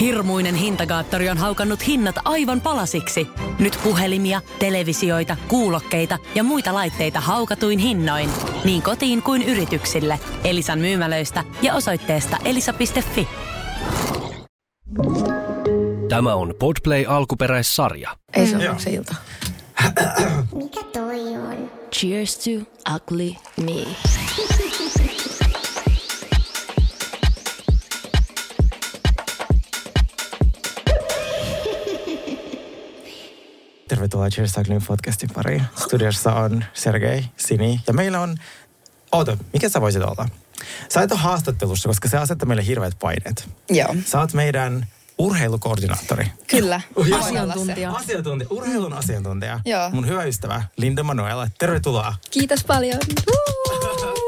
Hirmuinen hintakaattori on haukannut hinnat aivan palasiksi. Nyt puhelimia, televisioita, kuulokkeita ja muita laitteita haukatuin hinnoin. Niin kotiin kuin yrityksille. Elisan myymälöistä ja osoitteesta elisa.fi. Tämä on Podplay alkuperäissarja. Ei se ole se ilta. Mikä toi on? Cheers to ugly me. Tervetuloa Cheers Cycling podcastin pariin. Studiossa on Sergei, Sini ja meillä on... Oota, mikä sä voisit olla? Sä et ole haastattelussa, koska se asettaa meille hirveät paineet. Joo. Sä oot meidän urheilukoordinaattori. Kyllä. Asiantuntija. Asiantuntija, urheilun asiantuntija. Joo. Mun hyvä ystävä Linda Manuela. Tervetuloa. Kiitos paljon. Olla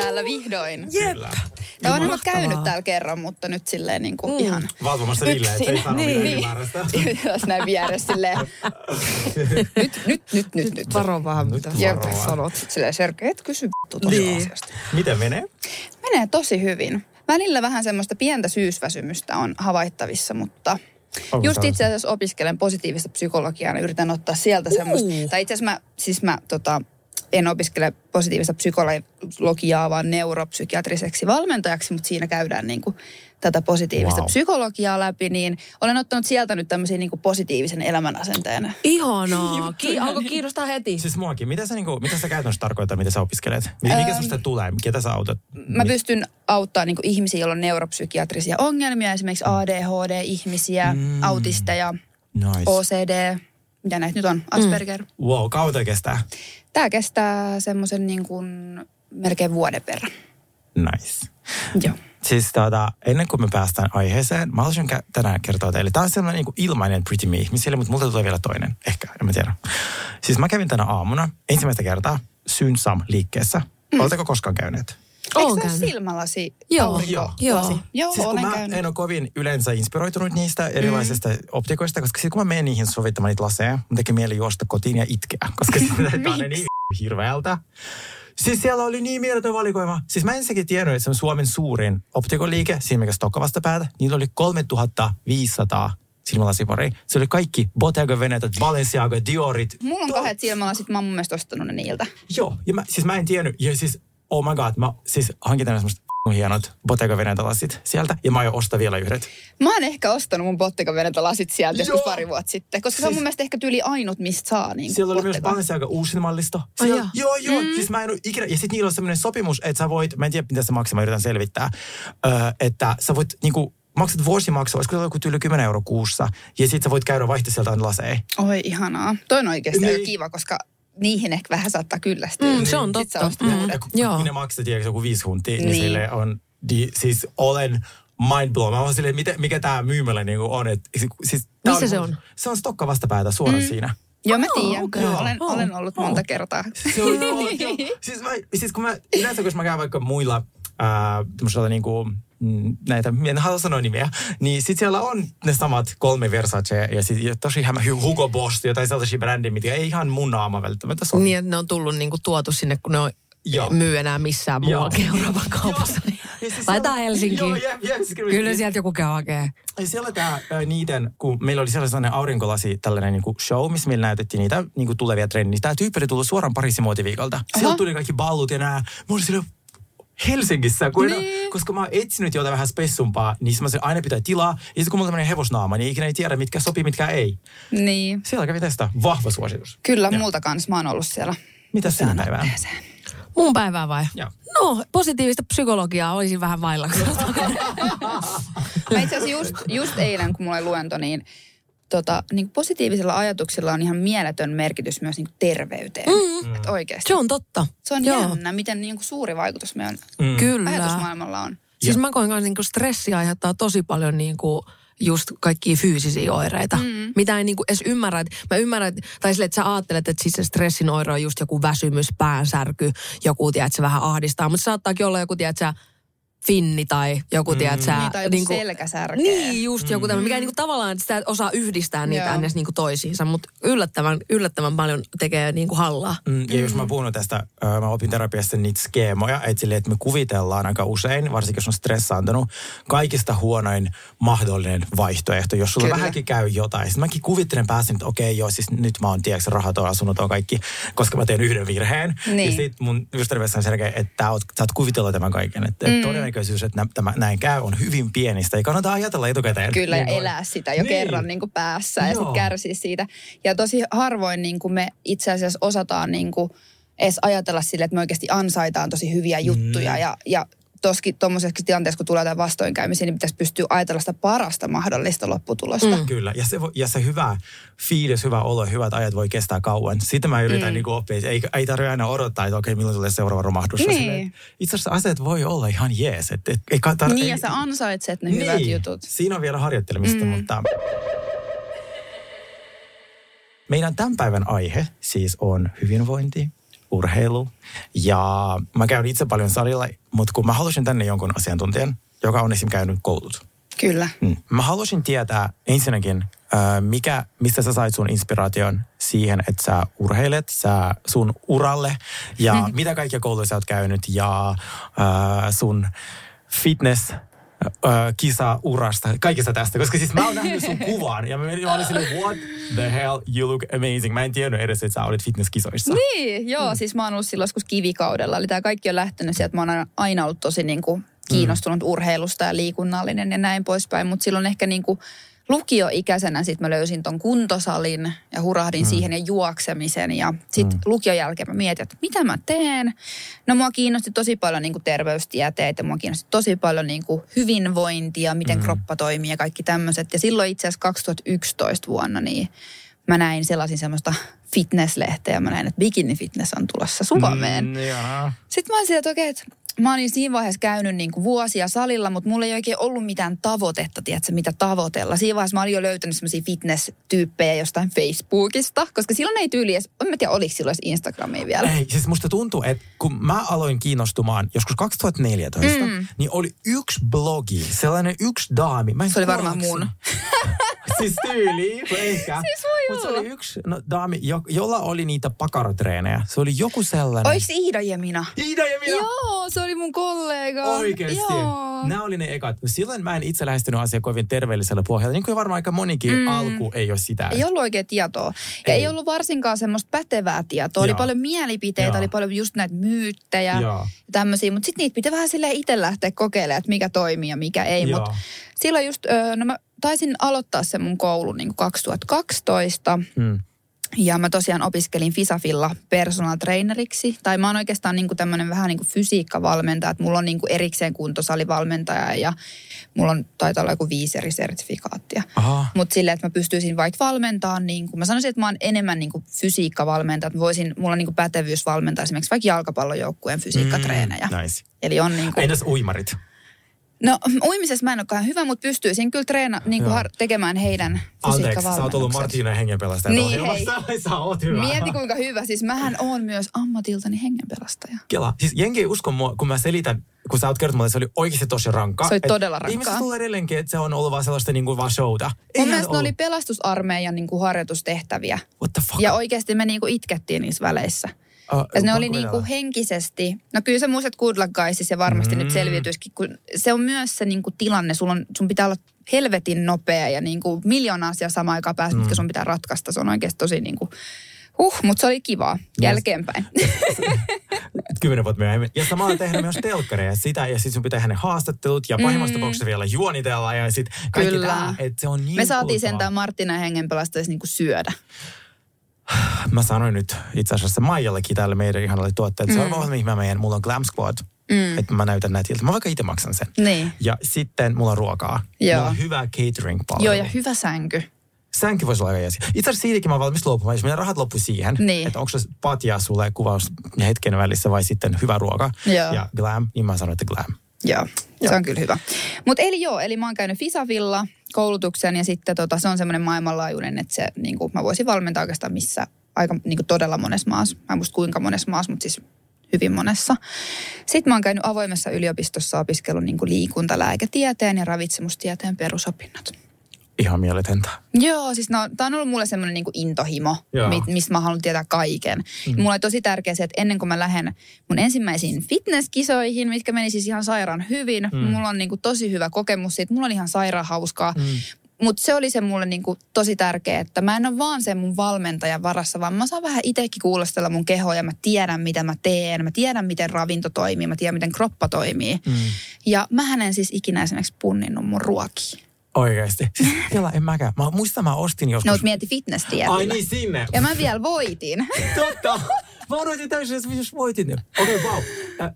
täällä vihdoin. Kyllä. Mä oon nyt käynyt täällä kerran, mutta nyt silleen niin kuin mm. ihan Valvomassa Ville, että ei sano Niin. mitään ylimääräistä. jos näin vieressä silleen. nyt, nyt, nyt, nyt, nyt. Varo vähän, mitä Nyt Jep. sanot. Silleen Sergei, et kysy vittu tosta Niin. asiasta. Miten menee? Menee tosi hyvin. Välillä vähän semmoista pientä syysväsymystä on havaittavissa, mutta Onko just se- itse asiassa opiskelen positiivista psykologiaa ja yritän ottaa sieltä semmoista. Tai itse asiassa mä, siis mä tota, en opiskele positiivista psykologiaa, vaan neuropsykiatriseksi valmentajaksi, mutta siinä käydään niin kuin tätä positiivista Wow. psykologiaa läpi, niin olen ottanut sieltä nyt tämmöisiä niin kuin positiivisen elämän asenteen. Ihanaa. Ki- alkoi kiinnostaa heti. Siis muakin. Mitä sä, niinku, mitä sä käytännössä tarkoittaa, mitä sä opiskelet? Mikä, mikä susta tulee? Ketä sä autat? Mä pystyn auttamaan niin ihmisiä, joilla on neuropsykiatrisia ongelmia, esimerkiksi ADHD-ihmisiä, mm. autisteja, Nice. OCD, mitä näitä nyt on, Asperger. Mm. Wow, kauan kestää. Tämä kestää semmoisen niin kuin melkein vuoden verran. Nice. Joo. Siis tota, ennen kuin me päästään aiheeseen, mä haluaisin tänään kertoa teille. Tämä on sellainen niin kuin ilmainen Pretty Me ihmisille, mutta multa tulee vielä toinen. Ehkä, en mä tiedä. Siis mä kävin tänä aamuna ensimmäistä kertaa Synsam liikkeessä. Mm. Oletteko koskaan käyneet? Eikö Oon se ole käynyt. silmälasi? Joo, aurinkolasi? joo. Joo, siis kun olen mä käynyt. en ole kovin yleensä inspiroitunut niistä erilaisista mm. optikoista, koska sitten kun mä menen niihin sovittamaan niitä laseja, mun tekee mieli juosta kotiin ja itkeä, koska näyttää aina niin hirveältä. Siis siellä oli niin mieletön valikoima. Siis mä ensinnäkin tiennyt, että se on Suomen suurin optikoliike, siinä mikä Stokka vastapäätä. Niillä oli 3500 silmälasipari. Se oli kaikki Bottega Veneta, Balenciaga, Diorit. Mulla on kahdet silmälasit, mä oon mun mielestä ostanut ne niiltä. Joo, ja mä, siis mä en tiennyt, ja siis oh my god, mä siis hankin tänne semmoista hienot Bottega Veneta lasit sieltä, ja mä aion ostaa vielä yhdet. Mä oon ehkä ostanut mun Bottega Veneta lasit sieltä joskus pari vuotta sitten, koska se on Siis- mun mielestä ehkä tyyli ainut, mistä saa niin Siellä oli myös Bottega. Balenciaga uusin mallisto. Ai Siellä, jaa. joo, joo. Mm. Siis mä en ole ikinä, ja sitten niillä on semmoinen sopimus, että sä voit, mä en tiedä mitä se maksaa, mä yritän selvittää, öö, että sä voit niinku, maksat vuosimaksua, olisiko se joku tyyli 10 euro kuussa, ja sit sä voit käydä vaihtaa sieltä laseja. Oi ihanaa. Toi on oikeasti Niin. kiva, koska niihin ehkä vähän saattaa kyllästyä. Mm, se on Sit totta. ostat Mm. Ja kun, Joo. kun ne maksat, tiedätkö, joku viisi huntia, niin, Niin. sille on, di, siis olen mind blown. Mä oon silleen, miten, mikä tämä myymälä niinku on. Et, siis, tää Missä se on? Se on Stokka vastapäätä suoraan mm. siinä. Joo, mä tiedän. okei. Joo, olen, Joo. olen ollut monta kertaa. Se on, on, joo. siis, mä, siis kun mä, yleensä kun mä käyn vaikka muilla tämmöisellä niinku, näitä, en halua sanoa nimeä, niin sit siellä on ne samat kolme Versace ja sit ja tosi hämä Hugo Boss, jotain sellaisia brändejä, mitkä ei ihan mun naama välttämättä sovi. Niin, että ne on tullut niinku tuotu sinne, kun ne on Joo. myy enää missään muualla Euroopan kaupassa. Siis Laitetaan siellä- Helsinkiin. Joo, jep, jep, kyllä. Kyllä sieltä joku käy hakee. Ja siellä tämä niiden, kun meillä oli siellä sellainen aurinkolasi, tällainen niinku show, missä meillä näytettiin niitä niinku tulevia trendejä. Tämä tyyppi oli tullut suoraan Pariisin muotiviikolta. Sieltä tuli kaikki ballut ja nää. Mä olin silleen, Helsingissä, kun niin. koska mä oon etsinyt jotain vähän spessumpaa, niin mä aina pitää tilaa. Ja sitten kun mulla on tämmöinen hevosnaama, niin ikinä ei tiedä, mitkä sopii, mitkä ei. Niin. Siellä kävi tästä vahva suositus. Kyllä, Joo. multa kanssa mä oon ollut siellä. Mitä sinä päivää? Mun päivää vai? Joo. No, positiivista psykologiaa olisin vähän vailla. Mä itse asiassa just, just eilen, kun mulla oli luento, niin, tota, niin positiivisilla ajatuksilla on ihan mieletön merkitys myös niin terveyteen. Mm. Et oikeasti. Se on totta. Se on Joo. jännä, miten niin kuin suuri vaikutus meidän Mm. Kyllä. ajatusmaailmalla on. Siis mä koen kanssa niinku stressi aiheuttaa tosi paljon niinku just kaikkia fyysisiä oireita, mm. mitä ei niinku edes ymmärrä. Mä ymmärrän, tai sille, että sä ajattelet, että siis se stressin oire on just joku väsymys, päänsärky, joku, tiedät, se vähän ahdistaa. Mutta saattaakin olla joku, tiedät, sä, finni tai joku, mm. tiedät sä... Niin, tai joku niinku- selkäsärkeä. Niin, just joku tämmöinen, mikä ei niinku tavallaan sitä osaa yhdistää niitä Joo. edes niinku toisiinsa, mutta yllättävän, yllättävän paljon tekee niinku hallaa. Mm, ja jos mä puhun tästä, mä opin terapiassa niitä skeemoja, että, silleen, että me kuvitellaan aika usein, varsinkin jos on stressaantunut, kaikista huonoin mahdollinen vaihtoehto, jos sulla Kyllä. vähänkin käy jotain. Sitten mäkin kuvittelen päässä, että okei joo, siis nyt mä oon, tiedätkö, rahaton, asunnoton kaikki, koska mä teen yhden virheen. Niin. Ja sitten mun ystävässä on selkeä, että tää oot, sä oot kuvitellut tämän kaiken. Että mm. Todennäköisyys, että nä, tämä näin käy, on hyvin pienistä. Ei kannata ajatella etukäteen. Kyllä, ja Niin elää sitä jo Niin. kerran niin kuin päässä ja sitten kärsiä siitä. Ja tosi harvoin niin kuin me itse asiassa osataan niin kuin edes ajatella sille, että me oikeasti ansaitaan tosi hyviä juttuja. Mm. Ja, ja toskin tilanteessa, kun tulee jotain vastoinkäymisiä, niin pitäisi pystyä ajatella sitä parasta mahdollista lopputulosta. Mm. Kyllä, ja se, ja se hyvä fiilis, hyvä olo, hyvät ajat voi kestää kauan. Sitä mä yritän mm. niin oppia, ei, ei tarvitse aina odottaa, että okei, milloin tulee seuraava romahdus. Niin. Silleen, Itse asiassa asiat voi olla ihan jees. Et, et, ei, tar- Niin, ei, ja sä ansaitset ne hyvät jutut. Siinä on vielä harjoittelemista, mm. mutta... Meidän tämän päivän aihe siis on hyvinvointi, urheilu. Ja mä käyn itse paljon salilla, mutta kun mä halusin tänne jonkun asiantuntijan, joka on esim. käynyt koulut. Kyllä. Mm. Mä haluaisin tietää ensinnäkin, mikä, mistä sä sait sun inspiraation siihen, että sä urheilet sä sun uralle ja Hmm. mitä kaikkia kouluja sä oot käynyt ja äh, sun fitness äh, kisa urasta, kaikesta tästä. Koska siis mä oon nähnyt sun kuvan ja mä, mä olin silleen, what the hell, you look amazing. Mä en tiennyt edes, että sä olit fitnesskisoissa. Niin, joo, mm. siis mä oon ollut silloin joskus kivikaudella. Eli tämä kaikki on lähtenyt sieltä, että mä oon aina- aina ollut tosi niin kuin kiinnostunut mm. urheilusta ja liikunnallinen ja näin poispäin. Mutta silloin ehkä niin kuin lukioikäisenä sit mä löysin ton kuntosalin ja hurahdin mm. siihen ja juoksemisen. Ja sitten mm. lukion jälkeen mä mietin, että mitä mä teen. No mua kiinnosti tosi paljon niin ja mua kiinnosti tosi paljon niin hyvinvointia, miten mm. kroppa toimii ja kaikki tämmöiset. Ja silloin itse asiassa 2011 vuonna niin mä näin sellaisin semmoista fitnesslehteä ja mä näin, että bikini fitness on tulossa Suomeen. Mm. Sitten mä olin sieltä, että okei, että mä olin siinä vaiheessa käynyt niin kuin vuosia salilla, mutta mulla ei oikein ollut mitään tavoitetta, tiedätkö, mitä tavoitella. Siinä vaiheessa mä olin jo löytänyt semmoisia fitness-tyyppejä jostain Facebookista, koska silloin ei tyyli edes, en mä tiedä, oliko silloin edes Instagramia vielä. Ei, siis musta tuntuu, että kun mä aloin kiinnostumaan joskus 2014, mm. niin oli yksi blogi, sellainen yksi daami. Mä en Se oli varmaan mun. siis tyyli, ehkä. Siis voi Mutta se oli yksi no, daami, jo, jolla oli niitä pakarotreenejä. Se oli joku sellainen. Oliko Iida Jemina? Iida ja minä. Joo, se oli mun kollega. Oikeesti. Joo. Nämä oli ne ekat. Silloin mä en itse lähestynyt asiaa kovin terveellisellä pohjalla. Niin kuin varmaan aika monikin mm. alku ei ole sitä. Ei ollut oikein tietoa. Ja Ei. ei, ollut varsinkaan semmoista pätevää tietoa. Oli Joo. paljon mielipiteitä, Joo. oli paljon just näitä myyttejä Joo. ja tämmöisiä. Mutta sitten niitä pitää vähän silleen itse lähteä kokeilemaan, että mikä toimii ja mikä ei. Mutta silloin just, no mä taisin aloittaa sen mun koulun niin kuin 2012. Mm. Ja mä tosiaan opiskelin Fisafilla personal traineriksi. Tai mä oon oikeastaan niin kuin tämmöinen vähän niin kuin fysiikkavalmentaja. Että mulla on niin kuin erikseen kuntosalivalmentaja ja mulla on taitaa olla joku viisi eri sertifikaattia. Mutta silleen, että mä pystyisin vaikka valmentaa, niin kuin, mä sanoisin, että mä oon enemmän niin kuin fysiikkavalmentaja. Että voisin, mulla on niin kuin pätevyys valmentaa esimerkiksi vaikka jalkapallojoukkueen fysiikkatreenejä. Mm, nice. Eli on niin kuin, Entäs uimarit? No uimisessa mä en olekaan hyvä, mutta pystyisin kyllä treena, niin kuin har, tekemään heidän Anteeksi, sä oot ollut. Martina hengenpelastaja. Niin, ohjelmassa. Sä oot hyvä. Mieti kuinka hyvä. Siis mähän oon myös ammatiltani hengenpelastaja. Kela. Siis jengi ei usko mua, kun mä selitän, kun sä oot kertonut että se oli oikeasti tosi rankkaa. Se oli todella rankkaa. Ihmiset tulee edelleenkin, että se on ollut vaan sellaista niin kuin vaan showta. Mun Eihän mielestä ne oli pelastusarmeijan niin kuin harjoitustehtäviä. What the fuck? Ja oikeasti me niin kuin itkettiin niissä väleissä. Uh, Ja ne oli niin kuin henkisesti, no kyllä sä muistat Good Luck Guysissa ja varmasti mm. nyt selviytyisikin, kun se on myös se niin kuin tilanne, sulla on, sun pitää olla helvetin nopea ja niin kuin miljoona asiaa samaan aikaan päässä, mm. mitkä sun pitää ratkaista. Se on oikeasti tosi niin kuin, huh, mutta se oli kivaa jälkeenpäin. Kymmenen vuotta myöhemmin. Ja samalla tehdä myös telkkareja sitä, ja sitten sun pitää tehdä ne haastattelut, ja pahimmassa tapauksessa vielä juonitella, ja sitten kaikki Mm. Kyllä. tämä, että se on niin Me saatiin sentään Martina ja hengenpelastajissa niin kuin syödä. Mä sanoin nyt itse asiassa Maijallekin tälle meidän ihanalle tuotteelle, että mm. seuraava ohjelma, mihin mä menen, mulla on Glam Squad, mm. että mä näytän nätiltä. Mä vaikka itse maksan sen. Niin. Ja sitten mulla on ruokaa. Joo. Mulla on hyvä catering-palvelu. Joo, ja hyvä sänky. Sänky voisi olla aika. Itse asiassa siitäkin mä oon valmis luopumaan, jos meidän rahat loppu siihen, Niin. että onko se patja sulle kuvaus hetken välissä vai sitten hyvä ruoka Joo. ja glam, niin mä sanoin, että glam. Joo, se on kyllä hyvä. Mutta eli joo, eli mä oon käynyt Fisavilla koulutuksen ja sitten tota, se on semmoinen maailmanlaajuinen, että se, niin kuin, mä voisin valmentaa oikeastaan missä aika niin kuin todella monessa maassa. Mä en muista kuinka monessa maassa, mutta siis hyvin monessa. Sitten mä oon käynyt avoimessa yliopistossa opiskellut niin kuin liikuntalääketieteen ja ravitsemustieteen perusopinnot. Ihan mieletöntä. Joo, siis no, tämä on ollut mulle semmoinen niin intohimo, Joo. mi- mistä mä haluan tietää kaiken. Mm. Mulla oli tosi tärkeää se, että ennen kuin mä lähden mun ensimmäisiin fitnesskisoihin, mitkä meni siis ihan sairaan hyvin, mm. mulla on niin kuin tosi hyvä kokemus siitä, mulla on ihan sairaan hauskaa. Mm. Mutta se oli se mulle niin kuin tosi tärkeä, että mä en ole vaan sen mun valmentajan varassa, vaan mä saan vähän itsekin kuulostella mun kehoa ja mä tiedän, mitä mä teen. Mä tiedän, miten ravinto toimii, mä tiedän, miten kroppa toimii. Mm. Ja mä en siis ikinä esimerkiksi punninnut mun ruokia. Oikeasti. Siis, Kela, en mäkään. Mä muistan, mä ostin joskus. No, mut mieti fitness Ai niin, sinne. Ja mä vielä voitin. Totta. Mä unohdin täysin, että jos voitin. Okei, okay, wow.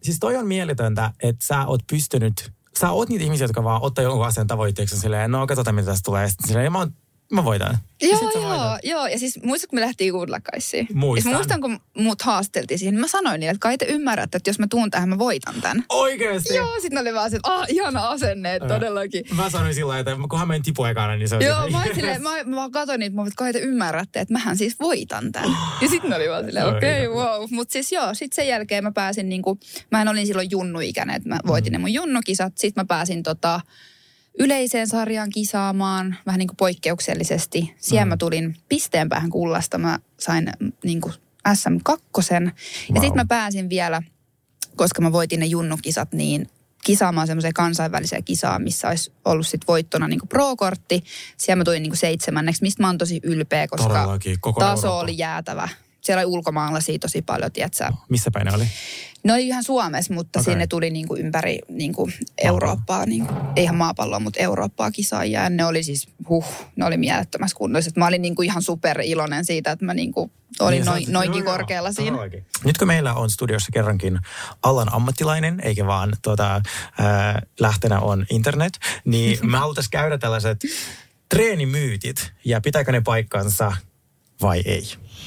Siis toi on mieletöntä, että sä oot pystynyt, sä oot niitä ihmisiä, jotka vaan ottaa jonkun asian tavoitteeksi silleen, no katsotaan mitä tästä tulee. Sitten silleen, mä, oon- mä voitan. Joo, joo, joo. Ja siis muistatko, me lähtiin Goodluckaissiin? Muistan. Ja mä muistan, kun mut haasteltiin siihen, niin mä sanoin niille, että kai te ymmärrätte, että jos mä tuun tähän, mä voitan tämän. Oikeesti? Joo, sitten ne oli vaan se, että ah, ihana asenne, että todellakin. Mä sanoin sillä että kunhan mä en tipu ekana, niin se on Joo, mä, silleen, mä, mä vaan katsoin niitä, mä olin, että kai te ymmärrätte, että mähän siis voitan tämän. Ja sitten ne oli vaan silleen, okei, okay, wow. Mutta siis joo, sitten sen jälkeen mä pääsin niinku, mähän olin silloin junnuikäinen, että mä voitin ne mun junnukisat. Sitten mä pääsin tota, yleiseen sarjaan kisaamaan vähän niin kuin poikkeuksellisesti. Siellä mä tulin pisteen päähän kullasta. Mä sain mm, niin kuin SM2. Ja Wow. sitten mä pääsin vielä, koska mä voitin ne junnukisat, niin kisaamaan semmoiseen kansainväliseen kisaan, missä olisi ollut sit voittona niin kuin pro-kortti. Siellä mä tulin niin kuin seitsemänneksi, mistä mä oon tosi ylpeä, koska Todellakin, taso Eurooppa. oli jäätävä. Siellä oli ulkomaalaisia tosi paljon, tiedätkö Missä päin ne oli? Ne oli ihan Suomessa, mutta okay. sinne tuli niinku ympäri niinku Eurooppaa, niinku, ei ihan maapalloa, mutta Eurooppaa kisaajia. Ja ne oli siis, huh, ne oli mielettömässä kunnossa. Mä olin niinku ihan super iloinen siitä, että mä niinku olin Niin, noin, noinkin joo, joo, korkealla siinä. todellakin. Nyt kun meillä on studiossa kerrankin alan ammattilainen, eikä vaan tuota, äh, lähtenä on internet, niin me haluttaisiin käydä tällaiset treenimyytit ja pitääkö ne paikkansa vai ei.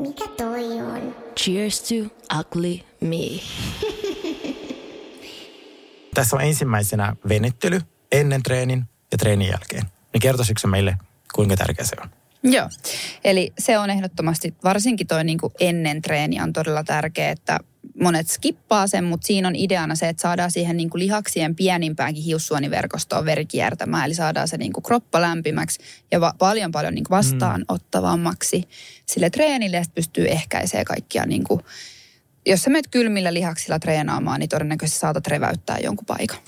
Mikä toi on? Cheers to ugly me. Tässä on ensimmäisenä venyttely ennen treenin ja treenin jälkeen. Niin kertoisitko meille, kuinka tärkeä se on? Joo, eli se on ehdottomasti, varsinkin toi niinku ennen treeniä on todella tärkeä, että monet skippaa sen, mutta siinä on ideana se, että saadaan siihen niinku lihaksien pienimpäänkin hiussuoniverkostoon veri kiertämään, eli saadaan se niinku kroppa lämpimäksi ja va- paljon paljon niinku vastaanottavammaksi sille treenille, ja sit pystyy ehkäisemään kaikkia niinku, jos sä menet kylmillä lihaksilla treenaamaan, niin todennäköisesti saatat reväyttää jonkun paikan.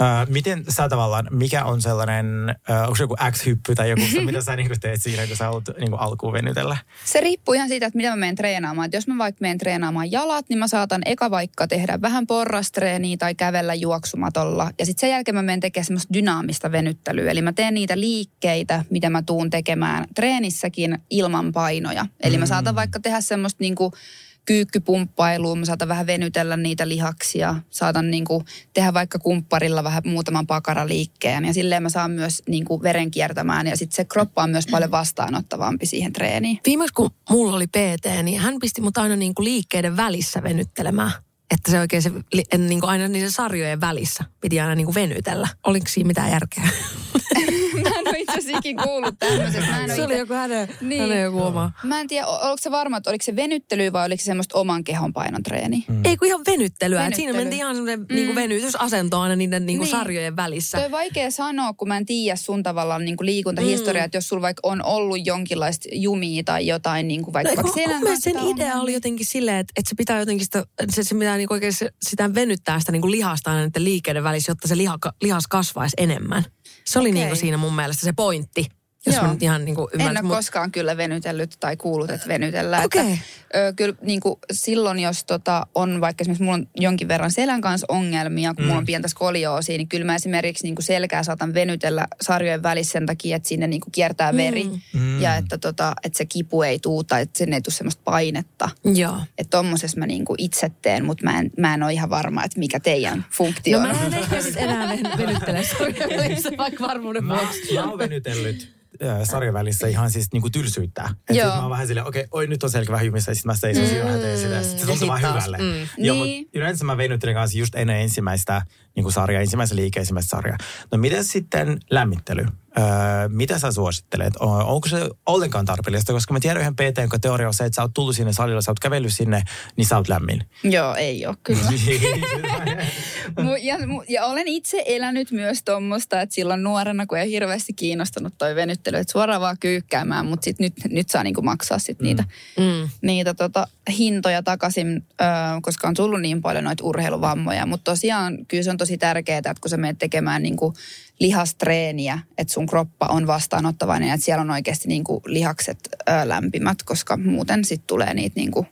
Öö, miten sä tavallaan, mikä on sellainen, öö, onko se joku X-hyppy tai joku, mitä sä niinku teet siinä, kun sä haluat niinku alkuun venytellä? Se riippuu ihan siitä, että mitä mä menen treenaamaan. Et jos mä vaikka menen treenaamaan jalat, niin mä saatan eka vaikka tehdä vähän porrastreeniä tai kävellä juoksumatolla. Ja sitten sen jälkeen mä menen tekemään semmoista dynaamista venyttelyä. Eli mä teen niitä liikkeitä, mitä mä tuun tekemään treenissäkin ilman painoja. Eli mä saatan vaikka tehdä semmoista niinku kyykkypumppailua, mä saatan vähän venytellä niitä lihaksia, saatan niinku tehdä vaikka kumpparilla vähän muutaman pakaraliikkeen ja silleen mä saan myös niinku veren kiertämään ja sitten se kroppa on myös paljon vastaanottavampi siihen treeniin. Viimeksi kun mulla oli PT, niin hän pisti mut aina niin kuin liikkeiden välissä venyttelemään. Että se oikein se, niin kuin aina niiden sarjojen välissä piti aina niin kuin venytellä. Oliko siinä mitään järkeä? Mä en ole itse asiassa ikin kuullut tämmöisestä. Mä en Se oli ite- joku hänen, Niin. hänen joku oma. Mä en tiedä, oliko se varma, että oliko se venyttely vai oliko se semmoista oman kehon painon treeni. Mm. Ei kun ihan venyttelyä. Et siinä Venyttely. mentiin ihan semmoinen mm. niinku venytysasento aina niiden niinku Niin. sarjojen välissä. Toi on vaikea sanoa, kun mä en tiedä sun tavallaan niin liikuntahistoriaa, mm. että jos sulla vaikka on ollut jonkinlaista jumia tai jotain niin kuin vaikka, No, vaikka selän mielestä sen idea oli jotenkin silleen, että, että se pitää jotenkin sitä, se, se pitää niinku oikein se- sitä venyttää sitä niinku lihasta aina niiden liikkeiden välissä, jotta se liha, lihas kasvaisi enemmän. Se oli Okei. niinku siinä mun mielestä se pointti, jos Joo. mä nyt ihan niinku En ymmärrän. ole koskaan kyllä venytellyt tai kuullut, että venytellään. Okei. Että, ö, kyllä niin kuin silloin, jos tota, on vaikka esimerkiksi mulla on jonkin verran selän kanssa ongelmia, kun mm. mulla on pientä skolioosia, niin kyllä mä esimerkiksi niin kuin selkää saatan venytellä sarjojen välissä sen takia, että sinne niin kuin kiertää veri. Mm. Ja että, tota, että se kipu ei tuu tai että sinne ei tule semmoista painetta. Joo. Että tommosessa mä niin kuin itse teen, mutta mä en, mä en ole ihan varma, että mikä teidän funktio No on. mä en ehkä sit enää ven- venyttele sarjojen välissä, vaikka varmuuden Mä, vuoksi. mä oon venytellyt äh, sarjan välissä ihan siis niinku tylsyyttää. Että sit mä oon vähän silleen, okei, oi nyt on selkä vähän jumissä, ja sit mä seison siinä vähän teen sitä, sit se tuntuu vaan taas, hyvälle. mm. Joo, Niin. mut yleensä mä venyttelen kanssa just ennen ensimmäistä niinku sarjaa, ensimmäisen liikkeen ensimmäistä sarjaa. No miten sitten lämmittely? Öö, mitä sä suosittelet? O- Onko se ollenkaan tarpeellista? Koska mä tiedän yhden PT, jonka teoria on se, että sä oot tullut sinne salilla, sä oot kävellyt sinne, niin sä oot lämmin. Joo, ei ole kyllä. Mu- ja, mu- ja olen itse elänyt myös tuommoista, että silloin nuorena, kun ei hirveästi kiinnostunut toi venyttely, että suoraan vaan kyykkäämään, mutta sit nyt, nyt saa niinku maksaa sit niitä, Mm. niitä tota, hintoja takaisin, ö, koska on tullut niin paljon noita urheiluvammoja. Mutta tosiaan kyllä se on tosi tärkeää, että kun sä menet tekemään niinku lihastreeniä, että sun kroppa on vastaanottavainen ja että siellä on oikeasti niinku lihakset ö, lämpimät, koska muuten sitten tulee niitä niinku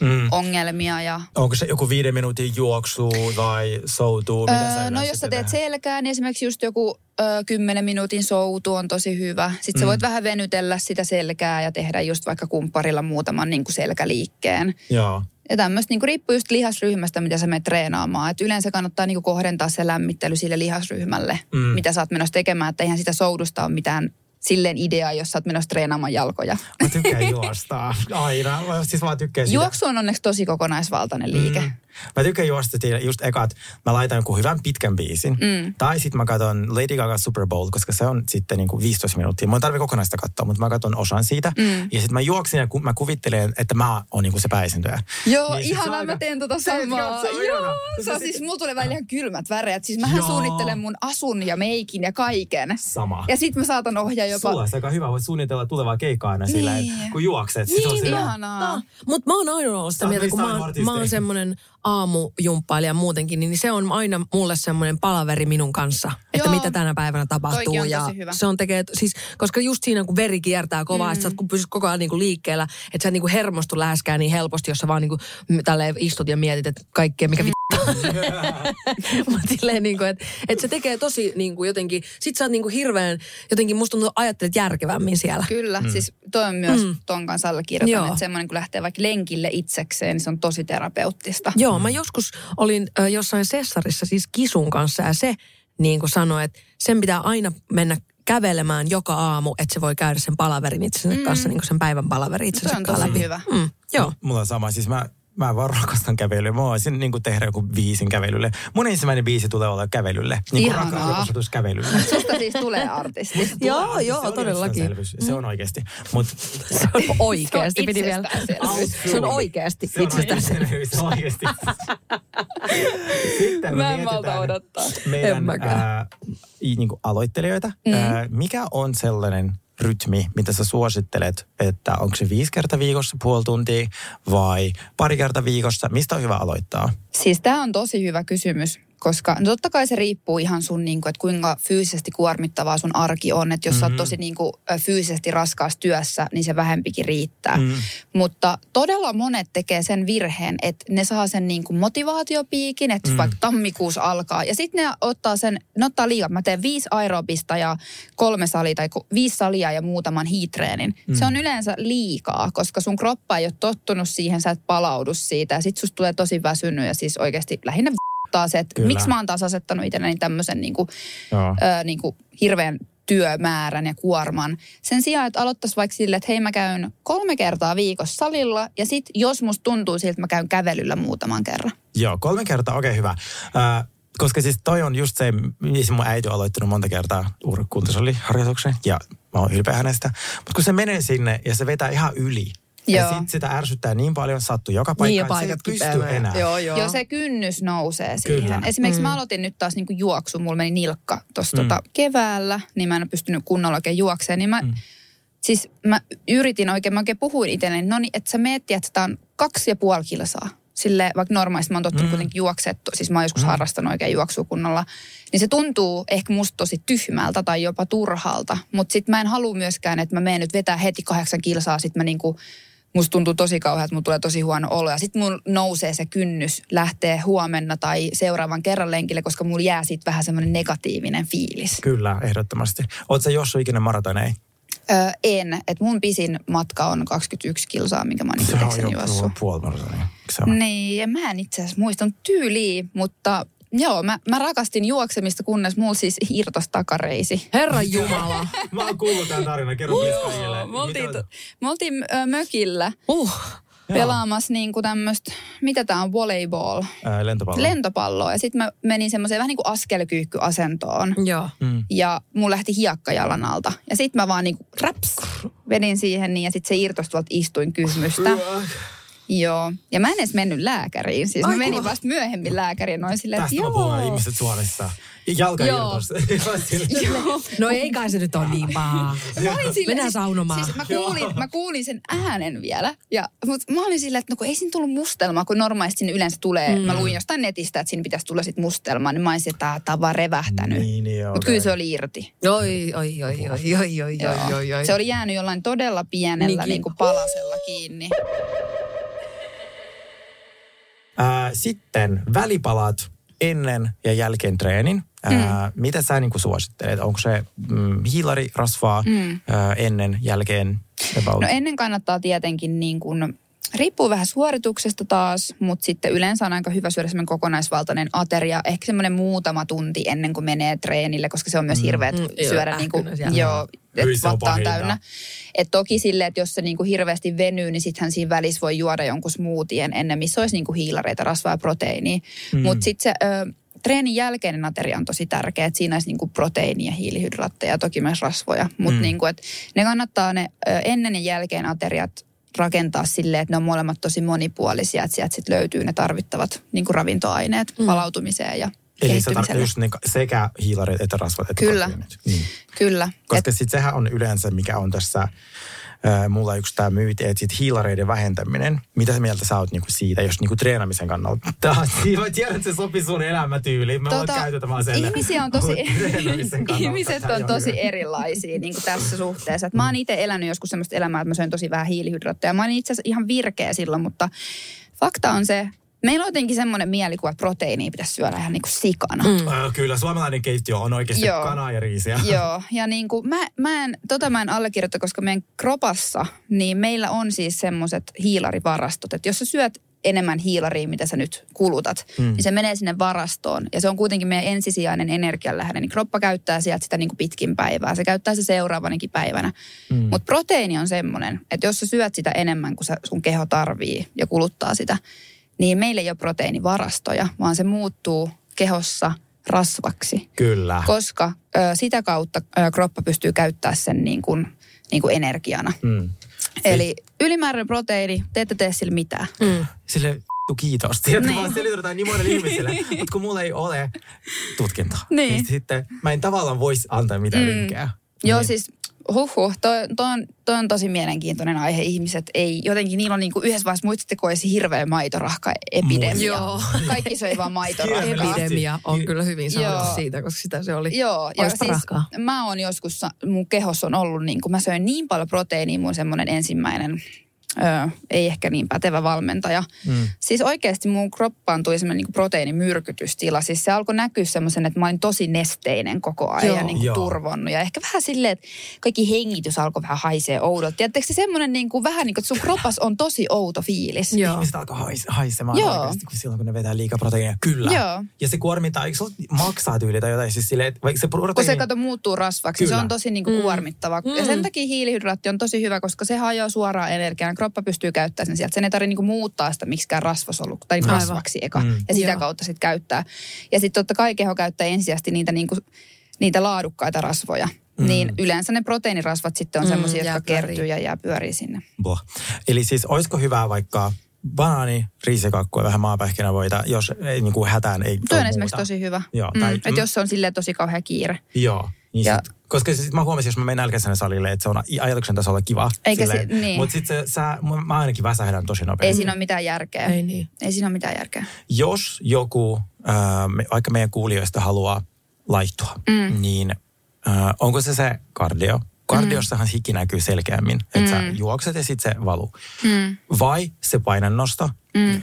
Mm. ongelmia ja Onko se joku viiden minuutin juoksu tai soutuu? Mitä sä Öö, no yleensä jos sä teet tehdään? selkään, niin esimerkiksi just joku ö, 10 minuutin soutu on tosi hyvä. Sitten sä voit vähän venytellä sitä selkää ja tehdä just vaikka kumpparilla muutaman niin kuin selkäliikkeen. Joo. Ja tämmöistä niin riippuu just lihasryhmästä, mitä sä menet treenaamaan. Et yleensä kannattaa niin kohdentaa se lämmittely sille lihasryhmälle, Mm. mitä sä oot menossa tekemään. Että eihän sitä soudusta ole mitään silleen ideaa, jos sä oot menossa treenaamaan jalkoja. Mä tykkään juosta. Aina. Mä siis vaan tykkään sitä. Juoksu on onneksi tosi kokonaisvaltainen liike. Mm. Mä tykkään juosta just ekat, mä laitan joku hyvän pitkän biisin. Mm. Tai sitten mä katson Lady Gaga Super Bowl, koska se on sitten niinku 15 minuuttia. Mä en tarvi kokonaista katsoa, mutta mä katson osan siitä. Mm. Ja sitten mä juoksin ja ku, mä kuvittelen, että mä oon niinku se pääisentyjä. Joo, Niin niin, aika- mä teen tota samaa. se on Joo, ihanaa. se on siis, mulla tulee välillä ihan kylmät väreet. Siis mähän Joo. suunnittelen mun asun ja meikin ja kaiken. Sama. Ja sit mä saatan ohjaa jopa... Sulla aika hyvä, voit suunnitella tulevaa keikkaa aina sillä, Niin. että kun juokset. Niin, Niin, sillä, ihanaa. Mutta mä oon ollut sitä mieltä, kun mä oon semmoinen aamujumppailijä muutenkin, niin se on aina mulle semmoinen palaveri minun kanssa, että Joo. mitä tänä päivänä tapahtuu. On ja hyvä. se on tekee, siis, koska just siinä kun veri kiertää kovaa, mm. että sä kun pysyt koko ajan niinku liikkeellä, että sä et niinku hermostu läheskään niin helposti, jos sä vaan m- tälleen istut ja mietit, että kaikkea mikä Mutta silleen niinku, että et se tekee tosi niinku jotenkin, sit sä oot niinku hirveän, jotenkin musta tuntuu ajattelet järkevämmin siellä. Kyllä, mm. siis toi on myös Mm. ton kanssa allekirjoitan, Joo. että semmoinen kun lähtee vaikka lenkille itsekseen, niin se on tosi terapeuttista. Joo, mä joskus olin ö, jossain sessarissa siis kisun kanssa ja se niin kuin sanoi, että sen pitää aina mennä kävelemään joka aamu, että se voi käydä sen palaverin itsensä mm. kanssa, niin kuin sen päivän palaverin itsensä Toi on kanssa tosi läpi. hyvä. Mm, joo. Mulla on sama. Siis mä, mä vaan rakastan kävelyä. Mä voisin niin tehdä joku biisin kävelylle. Mun ensimmäinen biisi tulee olla kävelylle. Niin kuin rakkaus kävelylle. Susta siis tulee artisti. Joo, joo, Se todellakin. itsestäänselvyys. Se on oikeasti. Mut Se on oikeasti. Piti vielä. Se on oikeasti se on itsestäänselvyys. Se on oikeasti. Sitten Mä en malta odottaa. En Meidän mäkään. ää, i- niin kuin aloittelijoita. Mm. Ää, mikä on sellainen rytmi, mitä sä suosittelet, että onko se viisi kertaa viikossa puoli tuntia vai pari kertaa viikossa? Mistä on hyvä aloittaa? Siis tämä on tosi hyvä kysymys, koska no totta kai se riippuu ihan sun, niin kuin, että kuinka fyysisesti kuormittavaa sun arki on. Että jos mm-hmm. sä oot tosi niin kuin, fyysisesti raskaassa työssä, niin se vähempikin riittää. Mm. Mutta todella monet tekee sen virheen, että ne saa sen niin kuin motivaatiopiikin, että Mm. mm. vaikka tammikuussa alkaa. Ja sitten ne ottaa sen, ne ottaa liikaa. Mä teen viisi aerobista ja kolme salia tai viisi salia ja muutaman hiitreenin. Mm. Se on yleensä liikaa, koska sun kroppa ei ole tottunut siihen, sä et palaudu siitä. Ja sit susta tulee tosi väsynyt ja siis oikeasti lähinnä taas se, että Kyllä. miksi mä oon taas asettanut itselleni tämmöisen niin kuin, ö, niin kuin hirveän työmäärän ja kuorman. Sen sijaan, että aloittaisi vaikka sille, että hei mä käyn kolme kertaa viikossa salilla ja sit jos musta tuntuu siltä, että mä käyn kävelyllä muutaman kerran. Joo, kolme kertaa, okei hyvä. Ää, koska siis toi on just se, missä mun äiti on aloittanut monta kertaa urkuntasoliharjoituksen ja mä oon ylpeä hänestä. Mutta kun se menee sinne ja se vetää ihan yli, ja Joo. sit sitä ärsyttää niin paljon, sattuu joka paikkaan, Niin, ja että pysty enää. Joo, joo. Joo, se kynnys nousee siihen. Kyllä. Esimerkiksi mä aloitin nyt taas niinku juoksu, mulla meni nilkka tuossa Mm. tota keväällä, niin mä en ole pystynyt kunnolla oikein juokseen. Niin mä, Mm. siis mä yritin oikein, mä oikein puhuin itselleni, no niin, että sä meet, että tämä on kaksi ja puoli kilsaa. Sille, vaikka normaalisti mä oon tottunut Mm. kuitenkin juokseet, siis mä oon joskus Mm. harrastanut oikein juoksua kunnolla, niin se tuntuu ehkä musta tosi tyhmältä tai jopa turhalta. Mutta sit mä en halua myöskään, että mä menen nyt vetää heti kahdeksan kilsaa, sit mä niinku, musta tuntuu tosi kauhean, että mulla tulee tosi huono olo. Ja sitten mun nousee se kynnys lähtee huomenna tai seuraavan kerran lenkille, koska mulla jää siitä vähän semmoinen negatiivinen fiilis. Kyllä, ehdottomasti. Oot sä Jossu ikinä maratonei? Öö, en, että mun pisin matka on 21 kilsaa, minkä mä oon Se on jo juossut. puoli maratonia. Niin, ja mä en itse asiassa muistan tyyliä, mutta joo, mä, mä rakastin juoksemista, kunnes mulla siis irtos takareisi. Herra Jumala. Mä oon kuullut tämän tarinan, kerro please kaikille. Me oltiin, Mitä- me oltiin ö, mökillä Uh. pelaamassa niin kuin tämmöistä, mitä tää on, volleyball, Ää, lentopallo. lentopalloa. Ja sitten mä menin semmoiseen vähän niin kuin askelkyykkyasentoon. Joo. Mm. Ja mulla lähti hiekka jalan alta. Ja sitten mä vaan niin kuin raps, vedin siihen niin ja sitten se irtosi tuolta istuin kysymystä. Joo. Ja mä en edes mennyt lääkäriin. Siis mä Ai, menin kuva. vasta myöhemmin lääkäriin noin silleen, että Tästä mä joo. ihmiset Suomessa. Jalka Joo. Joo. No ei kai se nyt ole niin paha. Mä olin silleen, Mennään saunomaan. Siis mä, kuulin, mä kuulin sen äänen vielä. Ja, mutta mä olin silleen, että no kun ei siinä tullut mustelmaa, kun normaalisti sinne yleensä tulee. Mm. Mä luin jostain netistä, että siinä pitäisi tulla sit mustelmaa. Niin mä olisin, että tää on vaan revähtänyt. Niin, niin, Mutta okei. kyllä se oli irti. Oi, oi, oi, oi, oi, oi, oi, oi, oi. Se oli jäänyt jollain todella pienellä Niin niin kuin palasella kiinni. Ää, sitten välipalat ennen ja jälkeen treenin. Ää, Mitä sä niin suosittelet? Onko se mm, hiilari, rasvaa Mm. ää, ennen, jälkeen? About? No ennen kannattaa tietenkin niin kuin, riippuu vähän suorituksesta taas, mutta sitten yleensä on aika hyvä syödä semmoinen kokonaisvaltainen ateria, ehkä semmoinen muutama tunti ennen kuin menee treenille, koska se on myös hirveä Mm, mm, joo, syödä niin kuin, joo, että se on vatta on pahinta. täynnä. Et toki silleen, että jos se niin kuin hirveästi venyy, niin sittenhän siinä välissä voi juoda jonkun smoothien ennen, missä olisi niin kuin hiilareita, rasvaa ja proteiinia. Mm. Mutta sitten se ö, treenin jälkeinen ateria on tosi tärkeä, että siinä olisi niin kuin proteiinia, hiilihydraatteja ja toki myös rasvoja. Mutta Mm. niin kuin, että ne kannattaa ne ö, ennen ja jälkeen ateriat rakentaa silleen, että ne on molemmat tosi monipuolisia, että sieltä sit löytyy ne tarvittavat niin kuin ravintoaineet mm. palautumiseen ja Eli kehittymiselle. tarkoitat just niin, sekä hiilarit että rasvat että Kyllä. Niin. Kyllä. Koska sitten sehän on yleensä, mikä on tässä, mulla yksi tämä myyti, että sit hiilareiden vähentäminen, mitä sä mieltä sä oot niinku siitä, jos niinku treenamisen kannalta? Taas, mä tiedän, että se sopii sun elämätyyliin. Mä voin käytetä vaan sen. ihmisiä on tosi, ihmiset on tosi erilaisia niin kuin tässä suhteessa. Et mä oon itse elänyt joskus semmoista elämää, että mä söin tosi vähän hiilihydraatteja. Mä olin itse asiassa ihan virkeä silloin, mutta fakta on se, meillä on jotenkin semmoinen mielikuva, että proteiinia pitäisi syödä ihan niin kuin sikana. Mm. Kyllä, suomalainen keittiö on oikeasti Joo. kanaa ja riisiä. Joo, ja niin kuin mä, mä en, tota mä en allekirjoita, koska meidän kropassa, niin meillä on siis semmoiset hiilarivarastot, että jos sä syöt enemmän hiilaria, mitä sä nyt kulutat, Mm. niin se menee sinne varastoon. Ja se on kuitenkin meidän ensisijainen energianlähde, niin kroppa käyttää sieltä sitä niin kuin pitkin päivää. Se käyttää se seuraavanakin päivänä. Mm. Mutta proteiini on semmoinen, että jos sä syöt sitä enemmän kuin sun keho tarvii ja kuluttaa sitä, niin meillä ei ole proteiinivarastoja, vaan se muuttuu kehossa rasvaksi Kyllä. koska ö, sitä kautta ö, kroppa pystyy käyttämään sen niin kuin, niin kuin energiana. Mm. Eli ylimääräinen proteiini, te ette tee sille mitään. Mm. Sille vittu kiitos. Tiedätkö, Niin. vaan selitetään niin monelle ihmiselle. Mutta kun mulla ei ole tutkintoa, Niin. sitten mä en tavallaan voisi antaa mitään Mm. vinkkejä. Joo, Niin. siis huhhuh, toi, toi, on, toi on tosi mielenkiintoinen aihe. Ihmiset ei, jotenkin niillä on niin kuin yhdessä vaiheessa, muistatteko edes hirveä maitorahka-epidemia? Joo. Kaikki söi vaan maitorahkaa. Epidemia on kyllä hyvin sanottu siitä, koska sitä se oli. Joo, ja siis rahkaa. mä oon joskus, mun kehossa on ollut niin kuin mä söin niin paljon proteiinia, mun semmoinen ensimmäinen, ö, ei ehkä niin pätevä valmentaja. Mm. Siis oikeasti mun kroppaan tuli semmoinen niin proteiinimyrkytystila. Siis se alkoi näkyä semmoisen, että mä olin tosi nesteinen koko ajan Joo. ja niin kuin Joo. turvonnut. Ja ehkä vähän silleen, että kaikki hengitys alkoi vähän haisee oudolta. Tiedättekö se semmoinen niin kuin, vähän niin kuin, että sun kropas on tosi outo fiilis. Joo. Ihmiset alkaa hais, haisemaan Joo. oikeasti, kun silloin kun ne vetää liikaa proteiinia. Kyllä. Joo. Ja se kuormittaa, eikö se maksaa tyyli tai jotain? Siis silleen, että vaikka se Kun proteiini... se kato muuttuu rasvaksi, Kyllä. se on tosi niin kuin kuormittava. Ja sen takia hiilihydraatti on tosi hyvä, koska se hajoaa suoraan energiaan. Kroppa pystyy käyttämään sen sieltä. Sen ei tarvitse niinku muuttaa sitä miksikään rasvasolu tai Aivan. rasvaksi eka. Mm. Ja sitä Joo. kautta sitten käyttää. Ja sitten totta kai keho käyttää ensisijaisesti niitä, niinku, niitä laadukkaita rasvoja. Mm. Niin yleensä ne proteiinirasvat sitten on Mm, semmoisia, jotka kertyy ja jää pyörii sinne. Boh. Eli siis olisiko hyvää vaikka banaani, riisikakku ja vähän maapähkinävoita, jos ei, niin kuin hätään ei Tuo on esimerkiksi muuta. tosi hyvä. Joo, mm. tai- Että mm. jos se on silleen tosi kauhean kiire. Joo. Niin Ja- sit, koska sit mä huomasin, jos mä menen nälkäisenä salille, että se on ajatuksen tasolla kiva. Eikä se- niin. Mutta sitten sä, mä ainakin väsähdän tosi Ei nopeasti. siinä ole mitään järkeä. Ei niin. Ei siinä ole mitään järkeä. Jos joku, äh, vaikka meidän kuulijoista haluaa laihtua, mm. niin äh, onko se se kardio? Kardiossahan hiki näkyy selkeämmin, että sä juokset ja sitten se valuu. Mm. Vai se painonnosto? Mm.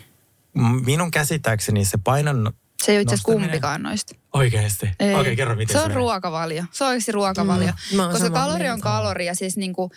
Minun käsittääkseni se painon... Se ei ole itse kumpikaan noista. Oikeasti? Ei. Okei, kerro miten se on ruokavalio. Se on oikeasti ruokavalio. Mm, Koska kalori on kalori ja siis niinku,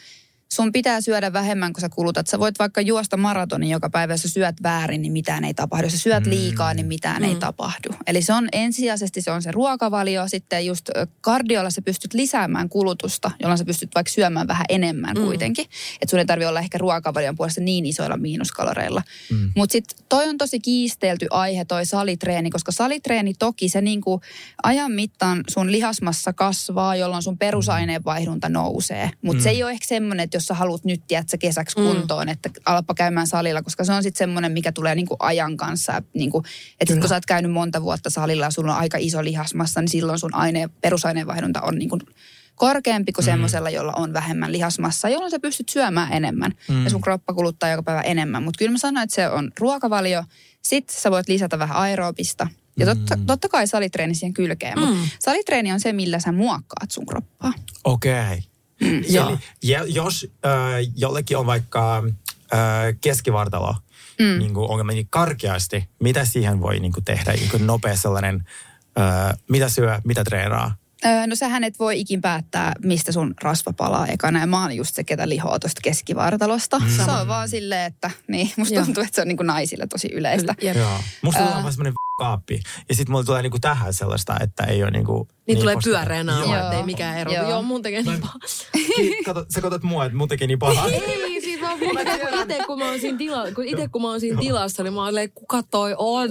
sun pitää syödä vähemmän kuin sä kulutat. Sä voit vaikka juosta maratonin joka päivä, jos sä syöt väärin, niin mitään ei tapahdu. Jos sä syöt liikaa, niin mitään ei tapahdu. Eli se on ensisijaisesti se on se ruokavalio. Sitten just kardiolla sä pystyt lisäämään kulutusta, jolloin sä pystyt vaikka syömään vähän enemmän kuitenkin. Että sun ei tarvi olla ehkä ruokavalion puolesta niin isoilla miinuskaloreilla. Mm. Mutta sitten toi on tosi kiistelty aihe toi salitreeni, koska salitreeni toki se niinku ajan mittaan sun lihasmassa kasvaa, jolloin sun perusaineenvaihdunta nousee. Mutta mm. se ei ole ehkä semmoinen, että jos sä haluat nyt tiedätkö, kesäksi kuntoon, että alappa käymään salilla, koska se on sitten semmoinen, mikä tulee niinku ajan kanssa. Niinku, että sit kun sä oot käynyt monta vuotta salilla ja sulla on aika iso lihasmassa, niin silloin sun aine, perusaineenvaihdunta on niinku korkeampi kuin semmoisella, jolla on vähemmän lihasmassa, jolloin sä pystyt syömään enemmän mm. ja sun kroppa kuluttaa joka päivä enemmän. Mutta kyllä mä sanoin, että se on ruokavalio. Sitten sä voit lisätä vähän aerobista. Ja totta, totta kai salitreeni siihen kylkeen, mutta salitreeni on se, millä sä muokkaat sun kroppaa. Okei. Mm. Eli ja, jos äh, jollekin on vaikka äh, keskivartalo mm. niin kuin ongelma, niin karkeasti, mitä siihen voi niin kuin tehdä? Niin kuin nopea sellainen, äh, mitä syö, mitä treenaa? Öö, no sähän et voi ikin päättää, mistä sun rasva palaa ekana. Ja mä oon just se, ketä lihoa tuosta keskivartalosta. Mm. Se on vaan silleen, että niin, musta Joo. tuntuu, että se on niin kuin naisilla tosi yleistä. Jep. Joo. Musta tulee vaan semmoinen kaappi. Ja sitten mulla tulee niinku tähän sellaista, että ei ole niinku... Niin, tulee positiivista. pyöreä naama, ettei mikään ero. Joo. Joo, mun tekee niin paha. Kato, sä katsot mua, että mun tekee niin pahaa. Ei, kun itse kun mä oon siinä, tila, kun ite, kun mä oon siinä tilassa, niin mä oon silleen, kuka toi on?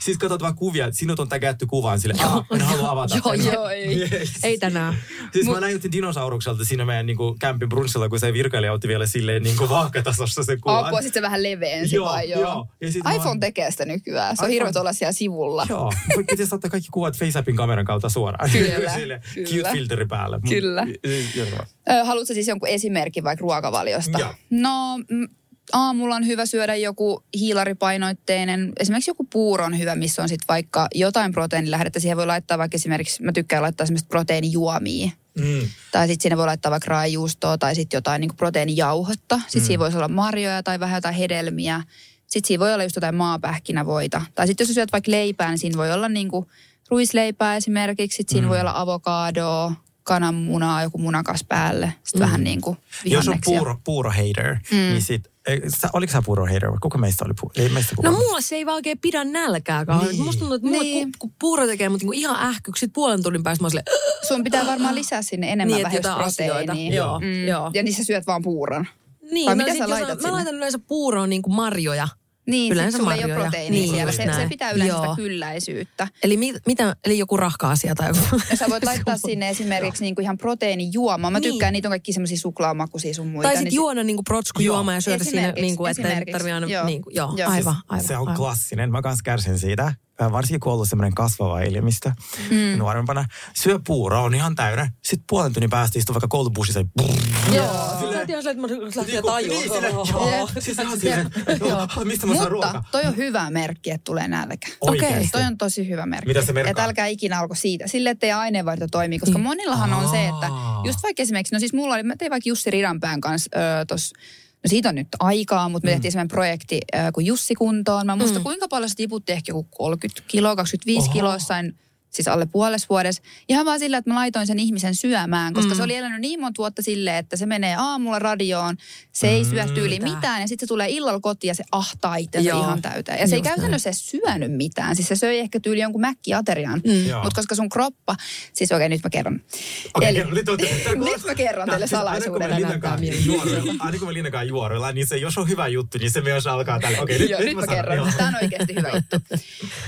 Siis katsot vaan kuvia, että sinut on tägätty kuvaan sille, ah, en halua avata. Joo, sen." joo, ei. Yes. Ei tänään. Siis mä näytin dinosaurukselta siinä meidän niinku kämpin brunssilla, kun se virkailija otti vielä silleen niinku vaakatasossa se kuvan. Apua, sitten se vähän leveänsi Joo, vai joo. joo. Ja sit mä- iPhone tekee sitä nykyään. Se on hirveä olla siellä sivulla. Joo, mutta pitäisi ottaa kaikki kuvat FaceAppin kameran kautta suoraan. Kyllä, Sille kyllä. Cute filteri päälle. Mut- Kyllä. Haluatko siis jonkun esimerkin vaikka ruokavaliosta? Joo. No, aamulla on hyvä syödä joku hiilaripainoitteinen, esimerkiksi joku puuro on hyvä, missä on sitten vaikka jotain proteiinilähdettä. Siihen voi laittaa vaikka esimerkiksi, mä tykkään laittaa semmoista proteiinijuomia. Mm. Tai sitten siinä voi laittaa vaikka raajuustoa tai sitten jotain niin proteiinijauhetta. Sitten mm. siinä voisi olla marjoja tai vähän jotain hedelmiä. Sitten siinä voi olla just jotain maapähkinävoita. Tai sitten jos syöt vaikka leipää, niin siinä voi olla niin kuin ruisleipää esimerkiksi. Sitten siinä mm. voi olla avokadoa, kananmunaa, joku munakas päälle. Sitten mm. vähän niin kuin Jos on vihanneksia. puuro, puuro hater, mm. niin sit, eh, sä, oliko sä puuro hater vai kuka meistä oli puuro? Ei meistä No kukaan. mulla se ei vaan oikein pidä nälkää. Niin. Musta tuntuu, että mulle, Niin. kun, kun puuro tekee mut niinku ihan ähkyksi, sit puolen tunnin päästä mä silleen, Sun pitää varmaan lisää sinne enemmän Niin, vähän proteiiniä. Joo, joo. Ja niin sä syöt vaan puuron. niin, Vai mä, mitä sä jos laitat mä, mä laitan yleensä puuroon niinku marjoja. Niin, Yleensä sulla ei ole marjoja. proteiinia Niin, siellä. Se, näin. se pitää yleensä Joo. sitä kylläisyyttä. Eli, mit, mitä, eli joku rahka-asia tai joku. Ja sä voit laittaa sinne esimerkiksi niinku ihan proteiinijuomaa. Mä Niin. tykkään, niitä on kaikki semmoisia suklaamakuisia sun muita. tai niin sitten juoda niinku protskujuomaa ja syödä sinne, Esimerkiksi, niinku, että ei tarvitse aina, Joo. niinku, joo, Joo. aivan, aivan. se on aivan. klassinen. Mä kans kärsin siitä. Varsinkin kun on ollut semmoinen kasvava ilmiö mm. nuorempana. Syö puuroa, on ihan täynnä. Sitten puolen tunnin päästä istuu vaikka koulubussissa. Joo. Sä et ihan silleen, että mä lähtee. Niin, sille, joo. Siis ihan silleen, joo, mistä mä saan Mutta ruokaa? toi on hyvä merkki, että tulee nälkä. Oikeesti? Toi on tosi hyvä merkki. Mitä se merkkaa? Että älkää ikinä alko siitä. Sille, ettei aineenvaihto toimii. Koska monillahan on se, että just vaikka esimerkiksi, no siis mulla oli, mä tein vaikka Jussi Ridanpään kanssa tossa No siitä on nyt aikaa, mutta me tehtiin semmoinen projekti äh, kuin Jussi kuntoon. Mä muistan, kuinka paljon se tiputti ehkä joku 30 kiloa, 25 Oho. kiloa jossain siis alle puolessa vuodessa. Ihan vaan sillä, että mä laitoin sen ihmisen syömään, koska mm. se oli elänyt niin monta vuotta silleen, että se menee aamulla radioon, se ei syö tyyli Mitä? mitään ja sitten se tulee illalla kotiin ja se ahtaa itsensä Joo. ihan täyteen. Ja se ei Just käytännössä edes syönyt mitään. Siis se söi ehkä tyyli jonkun mäkkiaterian. Mm. Mutta koska sun kroppa, siis okei nyt mä kerron. Okei, Eli- okay, nyt, on- Nyt mä kerron teille salaisuuden. Aina kun me Linnakaan juoruilla, niin se, jos on hyvä juttu, niin se myös alkaa tälle. Okei, nyt, nyt mä kerron. Tämä on oikeasti hyvä juttu.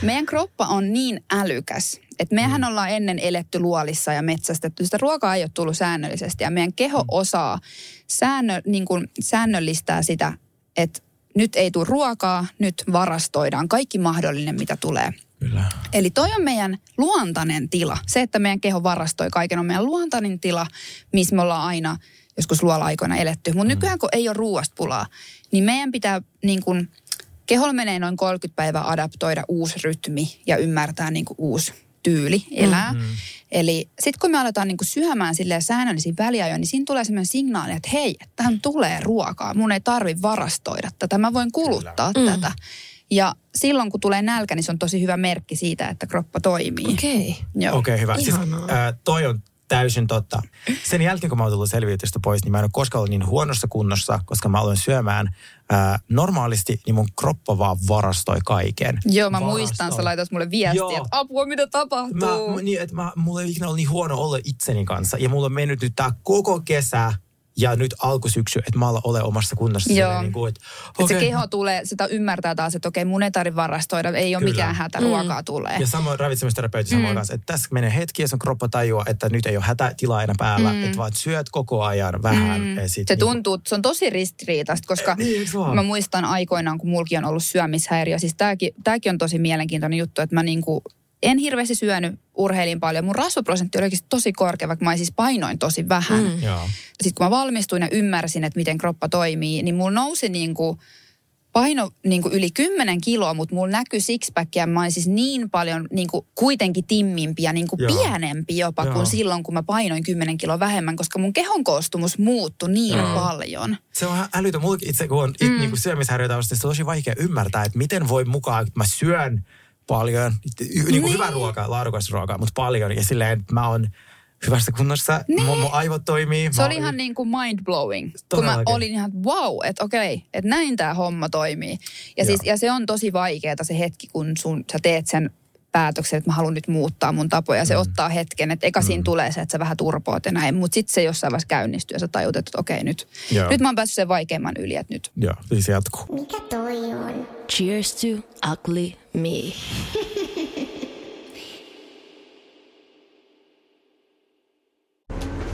Meidän kroppa on niin älykäs, että mehän Mm. ollaan ennen eletty luolissa ja metsästetty. Sitä ruokaa ei ole tullut säännöllisesti ja meidän keho Mm. osaa säännö, niin kuin säännöllistää sitä, että nyt ei tule ruokaa, nyt varastoidaan kaikki mahdollinen, mitä tulee. Kyllä. Eli toi on meidän luontainen tila. Se, että meidän keho varastoi kaiken, on meidän luontainen tila, missä me ollaan aina joskus luola-aikoina eletty. Mutta nykyään, kun ei ole ruoasta pulaa, niin meidän pitää niin kun, keholla menee noin 30 päivää adaptoida uusi rytmi ja ymmärtää niin kuin uusi tyyli elää. Mm-hmm. Eli sitten kun me aletaan niin kuin syömään silleen säännöllisin väliajoin, niin siinä tulee sellainen signaali, että hei, tähän tulee ruokaa. Mun ei tarvi varastoida tätä, mä voin kuluttaa Mm. tätä. Ja silloin kun tulee nälkä, niin se on tosi hyvä merkki siitä, että kroppa toimii. Okei. Joo. Okei, okay, hyvä. Siis, äh, toi on täysin totta. Sen jälkeen, kun mä oon tullut selviytystä pois, niin mä en ole koskaan ollut niin huonossa kunnossa, koska mä aloin syömään normaalisti, niin mun kroppa vaan varastoi kaiken. Joo, mä Varastoi. muistan, sä laitat mulle viestiä, Joo. että apua, mitä tapahtuu? Mä- niin, että mä, mulla ei ikinä ollut niin huono olla itseni kanssa. Ja mulla on mennyt nyt tää koko kesä ja nyt alkusyksy, että mä olen omassa kunnossa. Joo. Niin kuin, että, Okay. okei. Se keho tulee, sitä ymmärtää taas, että okei, mun ei tarvitse varastoida, ei ole Kyllä. mikään hätä, ruokaa tulee. Ja samoin ravitsemusterapeutti Mm. kanssa, että tässä menee hetki ja sun kroppa tajuaa, että nyt ei ole hätätilaa enää päällä, Mm. että vaan syöt koko ajan vähän. Mm. Ja sit Se niinku- tuntuu, se on tosi ristiriitaista, koska Niin, eiks vaan? mä muistan aikoinaan, kun mulki on ollut syömishäiriö. Siis tääkin, tääkin on tosi mielenkiintoinen juttu, että mä niinku en hirveästi syönyt, urheilin paljon. Mun rasvaprosentti oli oikeasti tosi korkea, vaikka mä siis painoin tosi vähän. Mm. Joo. Sitten kun mä valmistuin ja ymmärsin, että miten kroppa toimii, niin mulla nousi niinku paino niin kuin yli 10 kiloa, mutta mulla näkyi sixpackia. Mä olin siis niin paljon niin kuin kuitenkin timmimpi ja niin kuin Joo. pienempi jopa Joo. kuin silloin, kun mä painoin 10 kiloa vähemmän, koska mun kehon koostumus muuttui niin Joo. paljon. Se on ihan älytön. Mulla itse, kun on mm. niin kuin syömishäiriötaustasta, se on tosi vaikea ymmärtää, että miten voi mukaan, että mä syön paljon, niin kuin Niin. hyvää ruokaa, laadukasta ruokaa, mutta paljon. Ja silleen, mä oon hyvässä kunnossa, Niin. mun, mun aivot toimii. Se oli ihan niin kuin mind-blowing. Kun mä olin ihan, wow, että okei, että näin tämä homma toimii. Ja, siis, ja se on tosi vaikeaa se hetki, kun sun, sä teet sen päätöksen, että mä haluan nyt muuttaa mun tapoja. Se ottaa hetken, että eka siinä tulee se, että sä vähän turpoat ja näin. Mutta sitten se jossain vaiheessa käynnistyy ja sä tajut, että okei nyt. Joo. Nyt mä oon päässyt sen vaikeimman yli, että nyt. Joo, siis se jatkuu. Mikä toi on? Cheers to ugly me.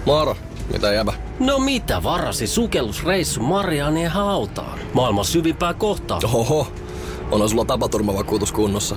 Moro, mitä jäbä? No mitä varasi sukellusreissu Marianien hautaan? Maailman syvimpää kohtaa. Oho, on sulla tapaturmavakuutus kunnossa.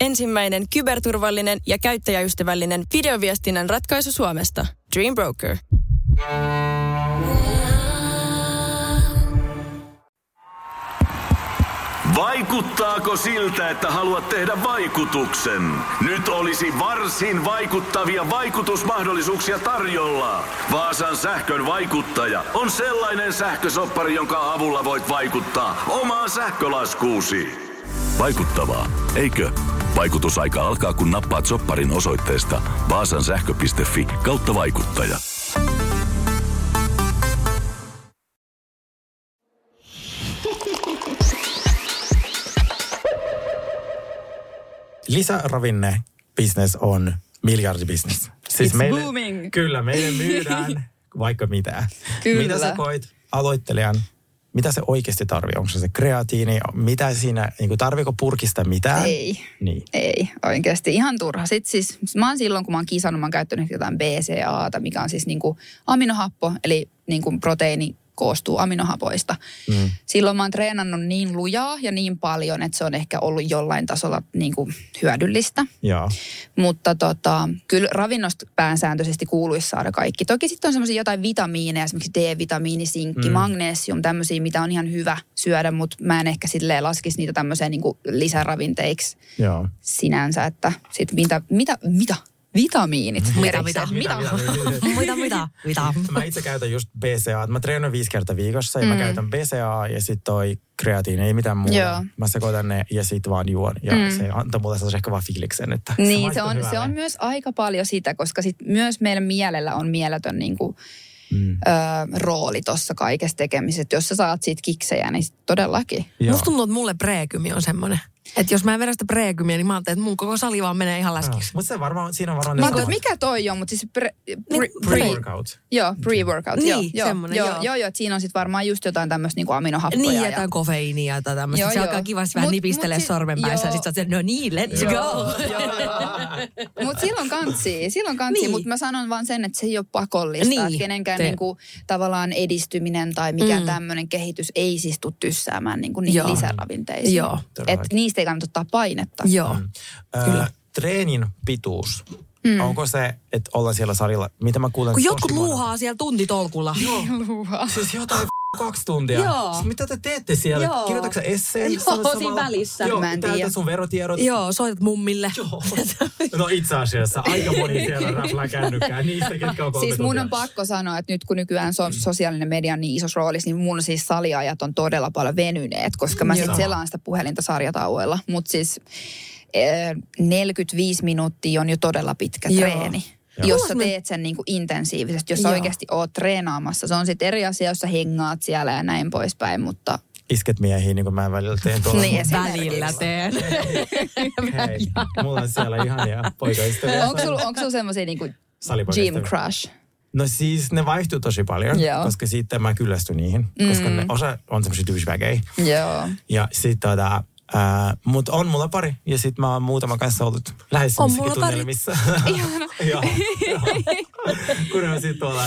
Ensimmäinen kyberturvallinen ja käyttäjäystävällinen videoviestinnän ratkaisu Suomesta. Dream Broker. Vaikuttaako siltä, että haluat tehdä vaikutuksen? Nyt olisi varsin vaikuttavia vaikutusmahdollisuuksia tarjolla. Vaasan sähkön vaikuttaja on sellainen sähkösoppari, jonka avulla voit vaikuttaa omaan sähkölaskuusi. Vaikuttavaa, eikö? Vaikutusaika alkaa, kun nappaat sopparin osoitteesta vaasansähkö.fi kautta vaikuttaja. Lisäravinne business on miljardibisnes. Siis It's booming. Kyllä, meille myydään vaikka mitä. Kyllä. Mitä sä koit aloittelijan? Mitä se oikeasti tarvii? Onko se se kreatiini? Mitä siinä, niin tarviiko purkista mitään? Ei. Niin. Ei, oikeasti ihan turha. Sitten siis, mä oon silloin, kun mä oon kisannut, mä oon käyttänyt jotain BCAta, mikä on siis niinku aminohappo, eli niinku proteiini koostuu aminohapoista. Mm. Silloin mä oon treenannut niin lujaa ja niin paljon, että se on ehkä ollut jollain tasolla niin kuin hyödyllistä. Joo. Mutta tota, kyllä ravinnosta pääsääntöisesti kuuluisi saada kaikki. Toki sitten on semmoisia jotain vitamiineja, esimerkiksi D-vitamiini, sinkki, Mm. magnesium, tämmöisiä, mitä on ihan hyvä syödä, mutta mä en ehkä silleen laskisi niitä tämmöiseen niin lisäravinteiksi Joo. sinänsä, että sit mitä, mitä, mitä, vitamiinit. Mitä, mitä, mitä? Mitä, mitä, mitä? Mä itse käytän just BCA. Mä treenaan viisi kertaa viikossa ja mä Mm. käytän BCA ja sitten toi kreatiini, ei mitään muuta. Joo. Mä sekoitan ne ja sitten vaan juon. Ja Mm. se antaa mulle sellaisen ehkä vaan fiiliksen, että Niin, se maistuu on, se hyvälle. on myös aika paljon sitä, koska sit myös meidän mielellä on mieletön niin kuin, Mm. ö, rooli tuossa kaikessa tekemisessä. Jos sä saat siitä kiksejä, niin sit todellakin. Joo. Musta tuntuu, että mulle preekymi on semmoinen. Että jos mä en vedä sitä preekymiä, niin mä ajattelen, että mun koko sali vaan menee ihan läskiksi. Mutta se varmaan, siinä on varmaan... Mä ne ajattelin, että mikä toi on, mutta siis pre, pre, Pre-workout. Joo, pre-workout. Niin, joo, joo, semmonen, joo, joo. joo, joo, että siinä on sitten varmaan just jotain tämmöistä niinku aminohappoja. Niin, ja- jotain kofeiinia tai tämmöistä. Joo, Se joo. alkaa kivasti vähän nipistelee si- sormenpäissä ja joo. sit sä no niin, let's go. Mutta silloin kantsii, silloin kantsii, Niin. mutta mä sanon vaan sen, että se ei ole pakollista. Niin, Että kenenkään te- niinku, tavallaan edistyminen tai mikään Mm. mm. tämmöinen kehitys ei siis tule tyssäämään niinku niihin Joo. lisäravinteisiin. Joo. Et niistä ei kannata ottaa painetta. Joo. Ö, treenin pituus. Mm. Onko se, että ollaan siellä salilla, mitä mä kuulen Kun jotkut luuhaa siellä tuntitolkulla. Luuhaa. Siis jotain kaksi tuntia. Joo. Siis mitä te teette siellä? Joo. Kirjoitatko sä esseen? Joo, Samalla- siinä välissä. Joo, Mä en tiedä. sun verotiedot. Joo, soitat mummille. Joo. No itse asiassa aika moni siellä räplää kännykkää niistä, ketkä on Siis mun tuntia. on pakko sanoa, että nyt kun nykyään so- sosiaalinen media on niin isossa roolissa, niin mun siis saliajat on todella paljon venyneet, koska mä sitten selaan sitä puhelinta sarjatauoilla. Mutta siis eh, 45 minuuttia on jo todella pitkä Joo. treeni. Joo. Jos sä teet sen niin kuin intensiivisesti, jos sä Joo. oikeasti oot treenaamassa. Se on sitten eri asia, jos sä hengaat siellä ja näin poispäin, mutta Isket miehiin, niin kuin mä välillä teen tuolla. Niin, mun- esimerkiksi. Välillä teen. Hei, mulla on siellä ihania poikaystäviä. onko sulla onko sul semmoisia niin kuin gym crush? No siis ne vaihtuu tosi paljon, Joo. koska sitten mä kyllästyn niihin. Koska Mm. ne, osa on semmoisia douchebageja. Joo. Ja sit tota, ää, mut on mulla pari. Ja sit mä oon muutama kanssa ollut lähes On missäkin mulla pari. tunnelmissa. joo, joo. Kun ne on sit tuolla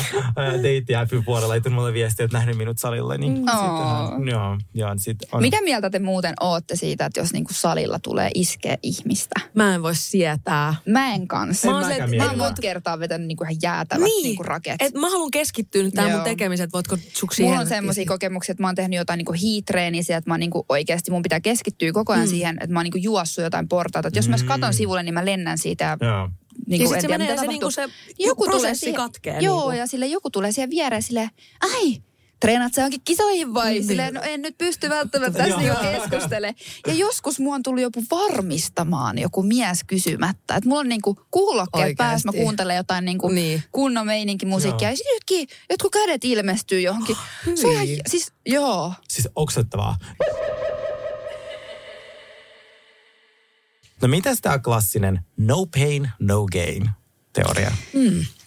deitti puolella laittanut mulle viestiä, että nähnyt minut salilla. Niin sit, Oo. joo, joo, sit on. Mitä mieltä te muuten ootte siitä, että jos niinku salilla tulee iskeä ihmistä? Mä en voi sietää. Mä en kanssa. Mä Mä, se, mä oon et- monta kertaa vetänyt niinku ihan jäätävät Niin. niinku raket. Et mä haluan keskittyä nyt tähän mun tekemiseen, että voitko suksi siihen. Mulla on semmoisia kokemuksia, että mä oon tehnyt jotain niinku hiitreeniä, että mä oon niinku oikeasti, mun pitää keskittyä koko ajan Mm. mm. siihen, että mä oon niinku juossut jotain portaita. Että jos mä Mm. katon sivulle, niin mä lennän siitä. Ja, Joo. niinku, Ja sit en se tiedä, menee se niinku se joku tulee prosessi siihen, katkee Joo, niinku. ja sille joku tulee siihen viereen sille, ai, treenaat sä johonkin kisoihin vai? Niin. Silleen, no en nyt pysty välttämättä tässä niinku keskustele. Ja joskus mua on tullut joku varmistamaan joku mies kysymättä. Että mulla on niinku kuulokkeet päässä, mä kuuntelen jotain niinku Niin. kunnon meininkimusiikkia. Joo. Ja sitten jotkut kädet ilmestyy johonkin. Se on ihan, siis joo. Siis oksettavaa. No mitäs tää klassinen no pain, no gain teoria?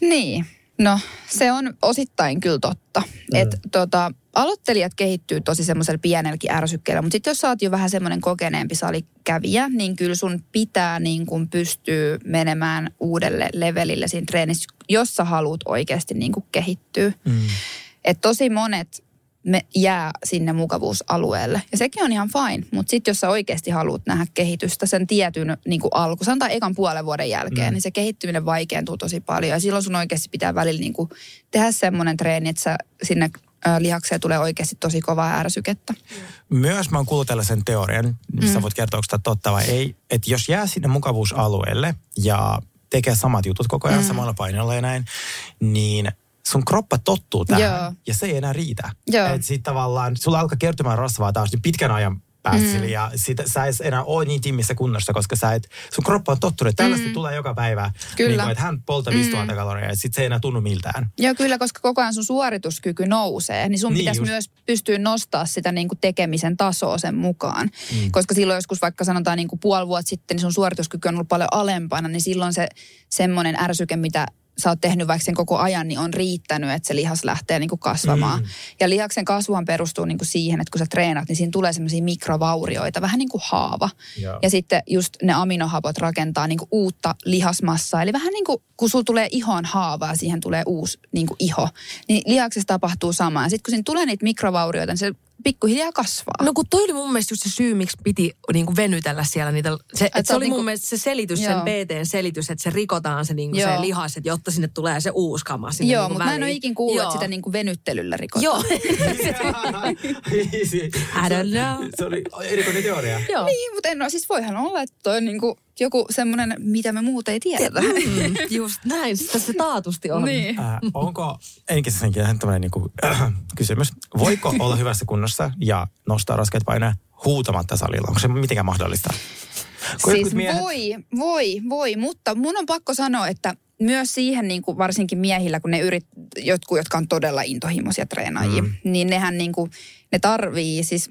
Niin. No, se on osittain kyllä totta. Mm. Että tota, aloittelijat kehittyy tosi semmoisella pienelläkin ärsykkeellä, mutta sitten jos sä oot jo vähän semmoinen kokeneempi salikävijä, niin kyllä sun pitää niin kuin pystyä menemään uudelle levelille siinä treenissä, jos sä haluat oikeasti niin kuin kehittyä. Mm. Et tosi monet me jää sinne mukavuusalueelle. Ja sekin on ihan fine, mutta sitten jos sä oikeasti haluat nähdä kehitystä sen tietyn niin kuin alku, sanotaan ekan puolen vuoden jälkeen, Mm. niin se kehittyminen vaikeentuu tosi paljon. Ja silloin sun oikeasti pitää välillä niin kuin tehdä semmoinen treeni, että sä sinne lihakseen tulee oikeasti tosi kovaa ärsykettä. Myös mä oon kuullut tällaisen teorian, missä Mm. voit kertoa, onko tämä totta vai ei, että jos jää sinne mukavuusalueelle ja tekee samat jutut koko ajan Mm. samalla painolla ja näin, niin sun kroppa tottuu tähän Joo. ja se ei enää riitä. Joo. Et sit tavallaan sulla alkaa kertymään rasvaa taas niin pitkän ajan päässä Mm. ja sit, sä et enää ole niin timmissä kunnossa, koska sä et, sun kroppa on tottunut. Tällaista Mm. tulee joka päivä. Kyllä. Niin kuin, että hän poltaa 5000 Mm. kaloria ja sit se ei enää tunnu miltään. Joo, kyllä, koska koko ajan sun suorituskyky nousee, niin sun Niin pitäisi just. myös pystyä nostaa sitä niin kuin tekemisen tasoa sen mukaan. Mm. Koska silloin joskus vaikka sanotaan niin kuin puoli vuotta sitten, niin sun suorituskyky on ollut paljon alempana, niin silloin se semmoinen ärsyke, mitä sä oot tehnyt vaikka sen koko ajan, niin on riittänyt, että se lihas lähtee niin kuin kasvamaan. Mm. Ja lihaksen kasvuhan perustuu niin kuin siihen, että kun sä treenat, niin siinä tulee semmoisia mikrovaurioita, vähän niin kuin haava. Joo. Ja sitten just ne aminohapot rakentaa niin kuin uutta lihasmassaa. Eli vähän niin kuin kun sulla tulee ihoon haava ja siihen tulee uusi niin kuin iho, niin lihaksessa tapahtuu sama. Ja sitten kun siinä tulee niitä mikrovaurioita, niin se pikkuhiljaa kasvaa. No kun toi oli mun mielestä just se syy, miksi piti niin kuin venytellä siellä niitä. Se, et Et se oli oot mun niinku- mielestä se selitys, Joo. sen PTn selitys, että se rikotaan se, niin kuin se lihas, että jotta sinne tulee se uusi kama sinne Joo, niin kuin mutta mä en ole ikin kuullut, että sitä niin kuin venyttelyllä rikotaan. Joo. I don't know. Se oli erikoinen teoria. Joo. Niin, mutta en ole, siis voihan olla, että toi on niin kuin joku semmoinen, mitä me muuten ei tiedetä. Mm, just näin, sitä se taatusti on. Niin. Äh, onko, enkin senkin tämmöinen niinku, äh, kysymys, voiko olla hyvässä kunnossa ja nostaa raskaita paineja huutamatta salilla? Onko se mitenkään mahdollista? Kun Siis miehet- voi, voi, voi, mutta mun on pakko sanoa, että myös siihen niin kuin varsinkin miehillä, kun ne yrit, jotkut, jotka on todella intohimoisia treenaajia, mm. niin nehän niin kuin, ne tarvii siis,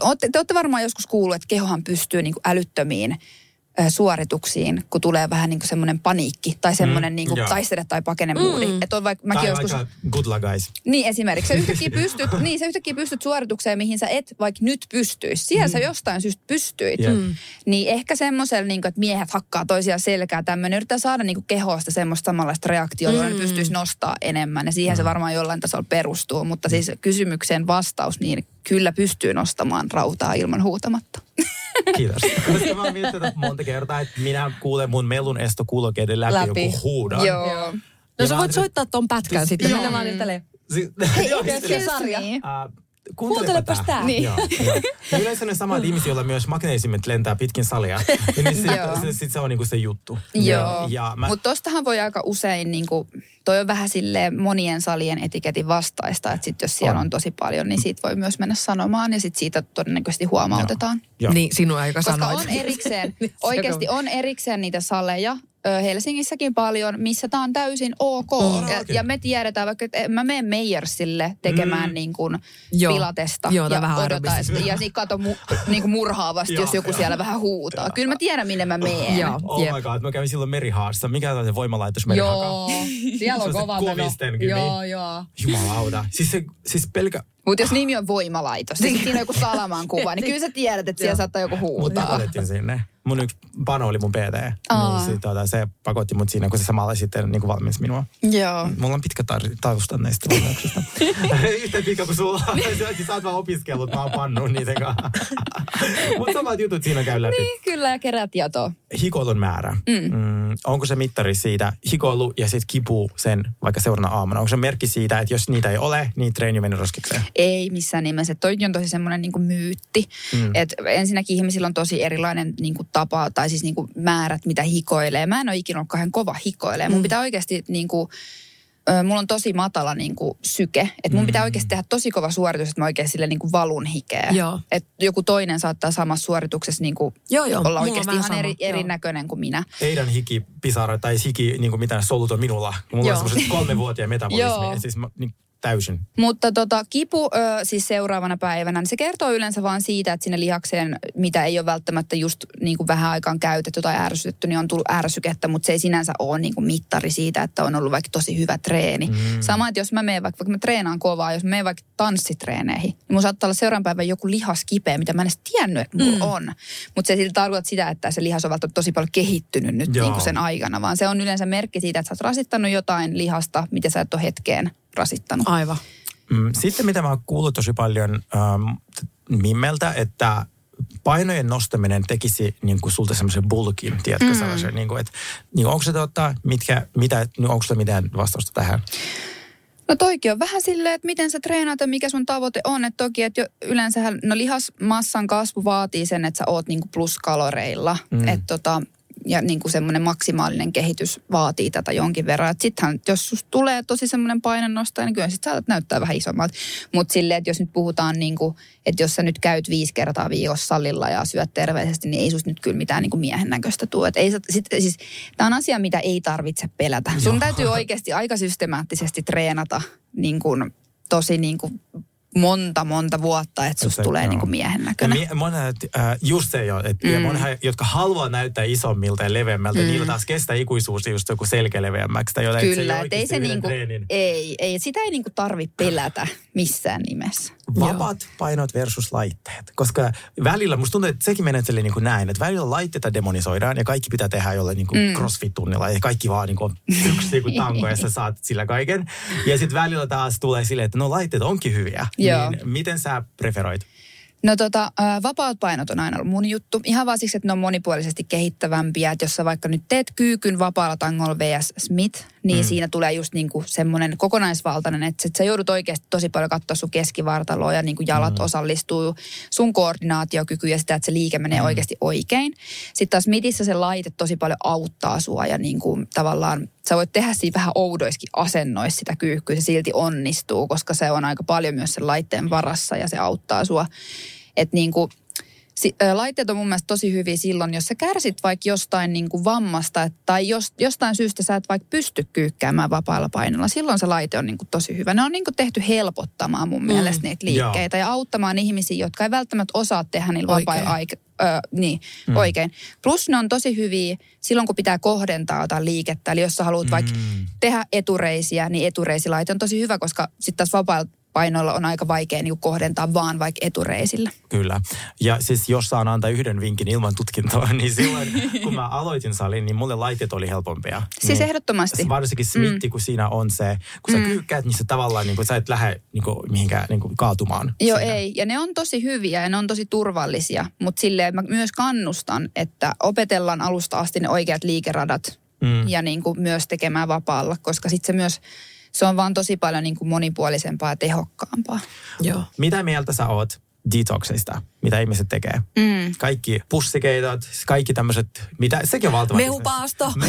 ootte, te olette varmaan joskus kuullut, että kehohan pystyy niin kuin älyttömiin suorituksiin, kun tulee vähän niin kuin semmoinen paniikki tai semmoinen Mm, niin kuin taistele tai pakene moodi. Mm. Että on vaikka, mäkin tai joskus... good luck guys. Niin esimerkiksi. Sä yhtäkkiä pystyt, niin, sä yhtäkkiä pystyt suoritukseen, mihin sä et vaikka nyt pystyisi. Siellä mm. sä jostain syystä pystyit. Jep. Mm. Niin ehkä semmoisella, niin että miehet hakkaa toisiaan selkää tämmöinen, yrittää saada niin kehosta semmoista samanlaista reaktiota, jolla ne Mm. pystyisi nostaa enemmän. Ja siihen se varmaan jollain tasolla perustuu. Mutta siis kysymykseen vastaus, niin kyllä pystyy nostamaan rautaa ilman huutamatta. Kiitos. Koska mä oon miettinyt monta kertaa, että minä kuulen mun melun estokuulokkeiden läpi, Läpi. joku huudan. Joo. No sä Ja voit soittaa ton pätkän sitten. Joo. Mennään vaan niin tälleen. Hei, Joo, siis- sarja? Niin. Kuuntelepas tää. Niin. Joo, joo. Yleensä ne samat ihmiset, joilla myös magneesimet lentää pitkin salia. Ja niin sit, Joo. sit, sit se on niinku se juttu. Joo, Ja mä, mutta tostahan voi aika usein, niin kuin, toi on vähän silleen monien salien etiketin vastaista, että sit jos siellä on. On. tosi paljon, niin siitä voi myös mennä sanomaan ja sit siitä todennäköisesti huomautetaan. Joo. Niin sinua, joka Koska sanoit. on erikseen, Niin, se oikeasti on erikseen niitä saleja, Helsingissäkin paljon, missä tämä on täysin ok. On. Ja, ja me tiedetään vaikka, että mä menen Meijersille tekemään Mm. niin kuin Joo. pilatesta Joo, ja vähän odotan. aerobista. Ja sitten kato mu, niin kuin murhaavasti, jos joku siellä vähän huutaa. Kyllä mä tiedän, minne mä menen. Joo. Oh Jep. my god, mä kävin silloin Merihaassa. Mikä on se voimalaitos Merihaka? Joo, siellä on Se on se kova meno. kymi. Joo, joo. Jumalauta. Siis, se, siis pelkä... Mutta jos nimi on voimalaitos sitten siinä on joku salaman kuva, niin kyllä sä tiedät, että siellä saattaa joku Mutta huutaa. otettiin sinne. Mun yksi pano oli mun PT. Aa. Niin sit, tota, se pakotti mut siinä, kun se samalla sitten niin valmensi minua. Joo. Mulla on pitkä tar- tausta näistä valmennuksista. Yhtä pitkä kuin sulla. Sä- Sä oot vaan opiskellut, mä oon pannut niitä kanssa. Mutta samat jutut siinä käy läpi. Niin, kyllä ja kerää tietoa. Hikoilun määrä. Mm. Mm, onko se mittari siitä hikoilu ja sitten kipu sen vaikka seuraavana aamuna? Onko se merkki siitä, että jos niitä ei ole, niin treeni meni roskikseen? Ei missään nimessä. Toi on tosi semmoinen niin kuin myytti. Mm. Et ensinnäkin ihmisillä on tosi erilainen niin kuin tapa tai siis niin kuin määrät, mitä hikoilee. Mä en ole ikinä ollut kauhean kova hikoilee. Mun pitää oikeasti niin kuin, mulla on tosi matala niin kuin syke. Että mun pitää oikeasti tehdä tosi kova suoritus, että mä oikein sille niin kuin valun hikeä. Joo. Et joku toinen saattaa samassa suorituksessa niin kuin Joo, joo. Olla on oikeasti ihan sama. eri, erinäköinen kuin minä. Teidän hiki, pisara tai hiki, niin kuin mitään solut on minulla. Mulla Joo. on semmoiset kolmevuotiaan metabolismi. Siis mä, niin, täysin. Mutta tota, kipu ö, siis seuraavana päivänä, niin se kertoo yleensä vaan siitä, että sinne lihakseen, mitä ei ole välttämättä just niin kuin vähän aikaan käytetty tai ärsytetty, niin on tullut ärsykettä, mutta se ei sinänsä ole niin kuin mittari siitä, että on ollut vaikka tosi hyvä treeni. Mm. Sama, että jos mä menen vaikka, vaikka mä treenaan kovaa, jos mä menen vaikka tanssitreeneihin, niin mun saattaa olla seuraavan päivän joku lihas kipeä, mitä mä en edes tiennyt, että mulla mm. on. Mutta se ei silti tarkoita sitä, että se lihas on välttämättä tosi paljon kehittynyt nyt Joo. niin kuin sen aikana, vaan se on yleensä merkki siitä, että sä oot rasittanut jotain lihasta, mitä sä et ole hetkeen rasittanut. Aivan. Mm, Sitten mitä mä oon kuullut tosi paljon ähm, Mimmeltä, että painojen nostaminen tekisi niin kuin sulta semmoisen bulkin, tiedätkö mm. sellaisen, niin kuin, että niin onko se totta, mitkä, mitä, niin onko se mitään vastausta tähän? No toikin on vähän silleen, että miten sä treenaat ja mikä sun tavoite on. Että toki, että jo yleensähän, no lihasmassan kasvu vaatii sen, että sä oot niinku pluskaloreilla. Mm. Että tota, ja niin kuin semmoinen maksimaalinen kehitys vaatii tätä jonkin verran. Sittenhän, jos tulee tosi semmoinen painonnostaja, niin kyllä sit saatat näyttää vähän isommalta. Mutta silleen, että jos nyt puhutaan niin kuin, että jos sä nyt käyt viisi kertaa viikossa salilla ja syöt terveellisesti, niin ei susta nyt kyllä mitään niin kuin miehen näköistä tule. Et ei, sit, siis, tämä on asia, mitä ei tarvitse pelätä. Sun täytyy oikeasti aika systemaattisesti treenata niin kuin, tosi niin kuin monta, monta vuotta, että susta Se- tulee joo. niin kuin miehen näköinen. mie- monet, äh, just se jo, että Mm. monet, jotka haluaa näyttää isommilta ja leveämmältä, Mm. mm. niillä taas kestää ikuisuus just joku selkeä leveämmäksi. Tai jotain, että Kyllä, ei että ei se niinku, treenin. ei, ei, sitä ei niinku tarvi pelätä missään nimessä. Vapaat painot versus laitteet. Koska välillä, musta tuntuu, että sekin menee niin kuin näin, että välillä laitteita demonisoidaan ja kaikki pitää tehdä jollain niin kuin mm. crossfit-tunnilla ja kaikki vaan niin kuin yksi niin kuin tanko ja sä saat sillä kaiken. Ja sitten välillä taas tulee silleen, että no laitteet onkin hyviä. Joo. Niin miten sä preferoit? No tota, vapaat painot on aina ollut mun juttu. Ihan vaan siksi, että ne on monipuolisesti kehittävämpiä. Että jos sä vaikka nyt teet kyykyn vapaalla tangolla vs. Smith, niin mm. siinä tulee just niinku semmoinen kokonaisvaltainen, että sit sä joudut oikeasti tosi paljon katsoa sun keskivartaloa ja niinku jalat mm. osallistuu sun koordinaatiokyky ja sitä, että se liike menee mm. oikeasti oikein. Sitten taas Smithissä se laite tosi paljon auttaa sua ja niinku tavallaan sä voit tehdä siinä vähän oudoiskin asennoissa sitä kyykkyä, se silti onnistuu, koska se on aika paljon myös sen laitteen varassa ja se auttaa sua. Että niinku, si, ö, laitteet on mun mielestä tosi hyviä silloin, jos sä kärsit vaikka jostain niinku vammasta et, tai jos, jostain syystä sä et vaikka pysty kyykkäämään vapaalla painolla. Silloin se laite on niinku tosi hyvä. Ne on niinku tehty helpottamaan mun mielestä niitä liikkeitä ja auttamaan ihmisiä, jotka ei välttämättä osaa tehdä niillä vapailla aika, ö, niin, mm. oikein. Plus ne on tosi hyviä silloin, kun pitää kohdentaa jotain liikettä. Eli jos sä haluat vaikka tehdä etureisiä, niin etureisilaite on tosi hyvä, koska sitten taas vapailla painoilla on aika vaikea niin kohdentaa vaan vaikka etureisillä. Kyllä. Ja siis jos saan antaa yhden vinkin ilman tutkintoa, niin silloin kun mä aloitin salin, niin mulle laitteet oli helpompia. Siis niin, ehdottomasti. Varsinkin smitti, mm. kun siinä on se, kun sä Mm. kyykkäät, niin sä tavallaan niin kuin, sä et lähde niin kuin, mihinkään niin kuin, kaatumaan. Joo, ei. Ja ne on tosi hyviä ja ne on tosi turvallisia. Mutta silleen mä myös kannustan, että opetellaan alusta asti ne oikeat liikeradat Mm. ja niin kuin myös tekemään vapaalla, koska sitten se myös, se on vaan tosi paljon niin kuin monipuolisempaa ja tehokkaampaa. Joo. Mitä mieltä sä oot detoxista, mitä ihmiset tekee? Mm. Kaikki pussikeitot, kaikki tämmöiset, mitä, sekin on valtava Mehupaasto.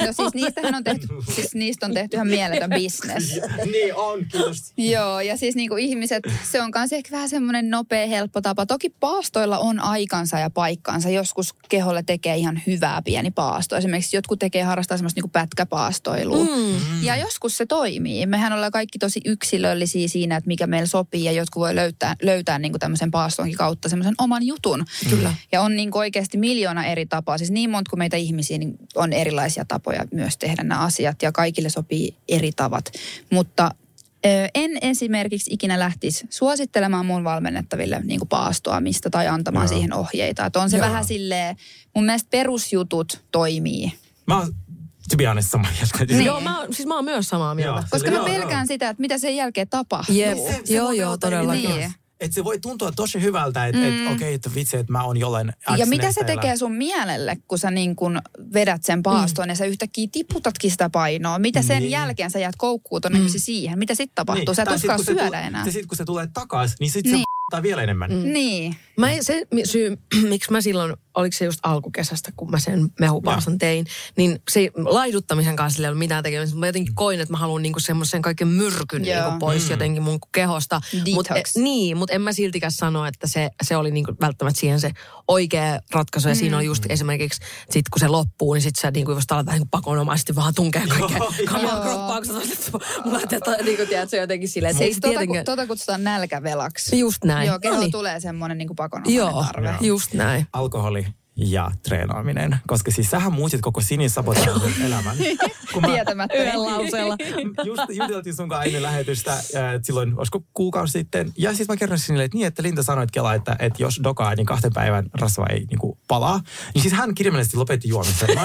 No siis niistähän on tehty, siis niistä on tehty ihan mieletön bisnes. niin on, kiitos. Joo, ja siis niinku ihmiset, se on kanssa ehkä vähän semmoinen nopea, helppo tapa. Toki paastoilla on aikansa ja paikkansa. Joskus keholle tekee ihan hyvää pieni paasto. Esimerkiksi jotkut tekee harrastaa semmoista niinku pätkäpaastoilua. Mm. Ja joskus se toimii. Mehän ollaan kaikki tosi yksilöllisiä siinä, että mikä meillä sopii. Ja jotkut voi löytää, löytää niinku tämmöisen paastonkin kautta semmoisen oman jutun. Kyllä. Ja on niinku oikeasti miljoona eri tapaa. Siis niin monta kuin meitä ihmisiä, niin on erilaisia tapoja myös tehdä nämä asiat. Ja kaikille sopii eri tavat. Mutta en esimerkiksi ikinä lähtisi suosittelemaan mun valmennettaville niin paastoamista tai antamaan Joo. siihen ohjeita. Että on se Joo. vähän silleen, mun mielestä perusjutut toimii. Mä oon, to be honest, samaa mieltä. Niin. Joo, mä, siis mä oon myös samaa mieltä. Joo. Koska Sille- mä joo, pelkään sitä, että mitä sen jälkeen tapahtuu. Jep. Se- se Joo, joo, todellakin. Niin. Että se voi tuntua tosi hyvältä, että Mm. et, okei, että vitsi, että mä oon jollain Ja mitä se tekee sun mielelle, kun sä niin kun vedät sen paastoon ja sä yhtäkkiä tiputatkin sitä painoa? Mitä sen Niin. jälkeen sä jäät koukkuun todennäköisesti siihen? Mitä sitten tapahtuu? Sä et Tai sit, uskalla kun se syödä tulee- enää. Ja sitten kun se tulee takaisin, niin sitten Niin. se vielä enemmän. Mm. Niin. Mä se syy, miksi mä silloin, oliko se just alkukesästä, kun mä sen mehupaaston tein, niin se laiduttamisen kanssa ei ollut mitään tekemistä. Mä jotenkin koin, että mä haluan niinku semmoisen kaiken myrkyn Joo. niinku pois Mm. jotenkin mun kehosta. Mut, e, niin, mutta en mä siltikään sano, että se, se oli niinku välttämättä siihen se oikea ratkaisu. Ja siinä oli just esimerkiksi, sit kun se loppuu, niin sit sä niinku just alat vähän niinku pakonomaisesti vaan tunkea kaikkea kamaa Joo. kroppaan, kun mulla ajattelee, että niinku tiedät, se jotenkin silleen, että ei se tota, tietenkään... tota kutsutaan nälkävelaksi. Just näin. Joo, keho No niin. tulee semmoinen niin pakonomainen Joo, tarve. just näin. Alkoholi ja treenaaminen. Koska siis sähän muutit koko sinisabotaatun elämän. Kun Tietämättä. Yhdellä lauseella. just juteltiin sun kanssa ennen lähetystä äh, silloin, olisiko kuukausi sitten. Ja siis mä kerron sinille, että niin, että Linda sanoi, että Kela, että, että jos dokaa, niin kahden päivän rasva ei niin kuin, palaa. Niin siis hän kirjaimellisesti lopetti juomisen. Mä,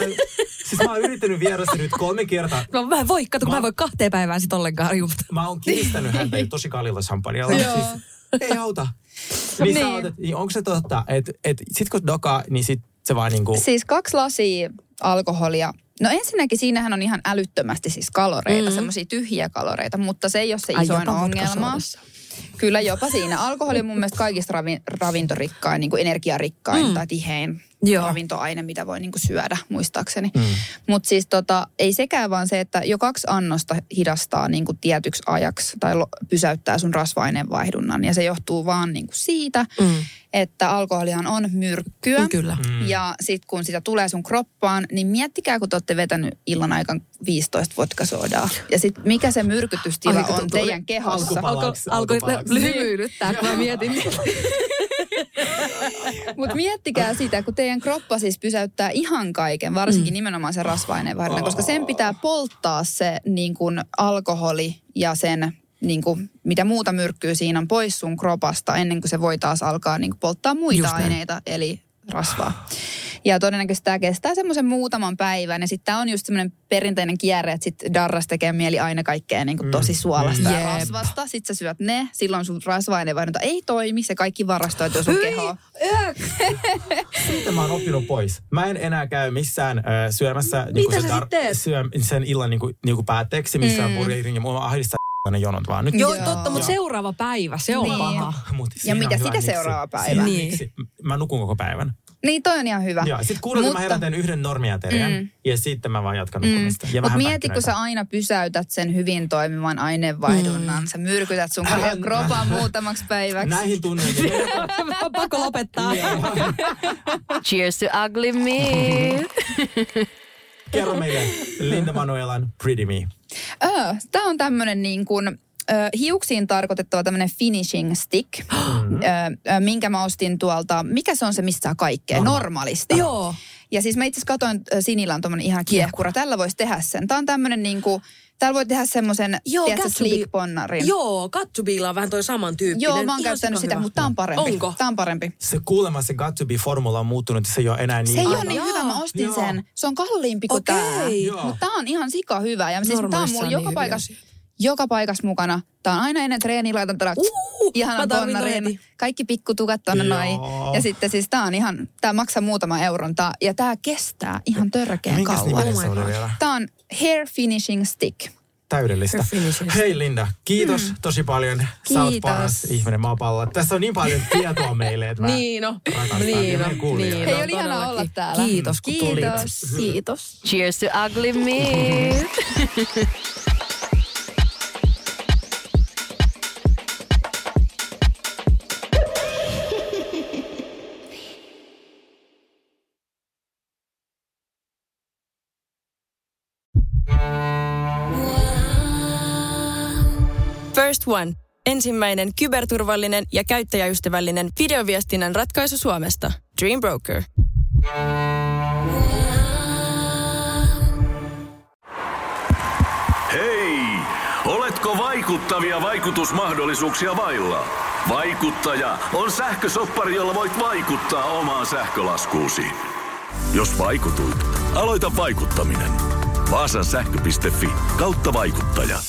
siis mä oon yrittänyt vieressä nyt kolme kertaa. No mä en voi, kato, kun mä en voi kahteen päivään sit ollenkaan juuta. Mä oon kiristänyt häntä tosi kalliilla champagnella. Joo. siis, ei auta. Niin, Niin. Oot, niin onko se totta, että, että sit kun dokaa, niin sit se vaan niinku... Siis kaksi lasia alkoholia. No ensinnäkin siinähän on ihan älyttömästi siis kaloreita, mm. semmoisia tyhjiä kaloreita, mutta se ei ole se Ai, isoin jopa ongelma. Kyllä jopa siinä. Alkoholi on mun mielestä kaikista ravi, ravintorikkain, niin kuin energiarikkain mm. tai tihein Joo. ravintoaine, mitä voi niinku syödä, muistaakseni. Mm. Mutta siis tota, ei sekään vaan se, että jo kaksi annosta hidastaa niinku tietyksi ajaksi tai lo, pysäyttää sun rasva-aineenvaihdunnan. Ja se johtuu vaan niinku siitä, mm. että alkoholihan on myrkkyä. Mm, kyllä. Mm. Ja sitten kun sitä tulee sun kroppaan, niin miettikää, kun te olette vetänyt illan aikaan 15 vodkasoodaa. Ja sitten mikä se myrkytystila Ai, on teidän kehossa. Alkoi alko hymyilyttää, kun mä mietin. Mutta miettikää sitä, kun teidän kroppa siis pysäyttää ihan kaiken, varsinkin mm. nimenomaan sen rasva-aineenvaihdunnan, koska sen pitää polttaa se niin kuin alkoholi ja sen niin kuin, mitä muuta myrkkyä siinä on pois sun kropasta ennen kuin se voi taas alkaa niin kuin polttaa muita aineita, eli rasvaa. Ja todennäköisesti tämä kestää semmoisen muutaman päivän. Ja sitten tämä on just semmoinen perinteinen kierre, että sitten darras tekee mieli aina kaikkea niin kuin tosi suolasta mm. ja rasvasta. Sitten sä syöt ne, silloin sun rasva-aineenvaihdunta ei toimi, se kaikki varastoituu sun kehoon. Siitä mä oon oppinut pois. Mä en enää käy missään äh, syömässä niin Mitä se sä teet? syö, sen illan niin kuin, niin kuin päätteeksi missään mm. burgerin. Ja mua ahdistaa ne jonot vaan. Nyt, Joo, totta, mutta seuraava päivä, se on Niin. paha. Mut Ja mitä sitä miksi- seuraava päivä? Niin. miksi, mä nukun koko päivän. Niin toi on ihan hyvä. Joo, sitten kuudelta mä herän teen yhden normiaterian Mm. ja sitten mä vaan jatkan nukkumista. Ja Mutta mieti, kun sä aina pysäytät sen hyvin toimivan aineenvaihdunnan. Mm. Sä myrkytät sun koko kropan muutamaksi päiväksi. Näihin tunnelmiin. Pakko lopettaa. Cheers to ugly me. Kerro meille Linda Manuelan Pretty Me. Öö, Tämä on tämmöinen niin kuin, hiuksiin tarkoitettava tämmöinen finishing stick, Mm-hmm. minkä mä ostin tuolta, mikä se on se, mistä saa kaikkea? Norma- Normalista. Joo. Ja siis mä itse asiassa katsoin, ö, Sinillä on tommonen ihan kiehkura. Tällä voisi tehdä sen. Tämä on tämmöinen niin kuin, täällä voi tehdä semmoisen, Joo, tiedätkö, sleek-ponnarin. Joo, Katsubilla on vähän toi samantyyppinen. Joo, mä oon Ihan käyttänyt sitä, sikahyvä. mutta tää on parempi. Onko? Tää on parempi. Se kuulemma se Got-to-be-formula on muuttunut, se ei ole enää niin... Se ei ole niin hyvä, mä ostin Joo. sen. Se on kalliimpi kuin Okei. tää. Mutta tää on ihan sika hyvä. Ja siis tää on mulla on joka niin hyviä paikassa. Joka paikassa mukana. Tää on aina ennen treeniä, laitan tällä Uh, ihanan heti. Kaikki pikkutukat tonne Joo. noin. Ja sitten siis tää on ihan, tää maksaa muutama euron. Tää, ja tää kestää ihan törkeän Minkäs kauan. vielä? Tää on hair finishing stick. Täydellistä. Hei Linda, kiitos Mm. tosi paljon. Sä oot Kiitos. paras ihminen maapallolla. Tässä on niin paljon tietoa meille, että mä Niin rakastan Niin kuulijoita. Niin Hei, oli todellakin. olla täällä. Kiitos, kun tulit. Kiitos. Kiitos. Cheers to ugly me. One. Ensimmäinen kyberturvallinen ja käyttäjäystävällinen videoviestinnän ratkaisu Suomesta. Dream Broker. Hei! Oletko vaikuttavia vaikutusmahdollisuuksia vailla? Vaikuttaja on sähkösoppari, jolla voit vaikuttaa omaan sähkölaskuusi. Jos vaikutuit, aloita vaikuttaminen. Vaasan sähkö.fi kautta vaikuttaja.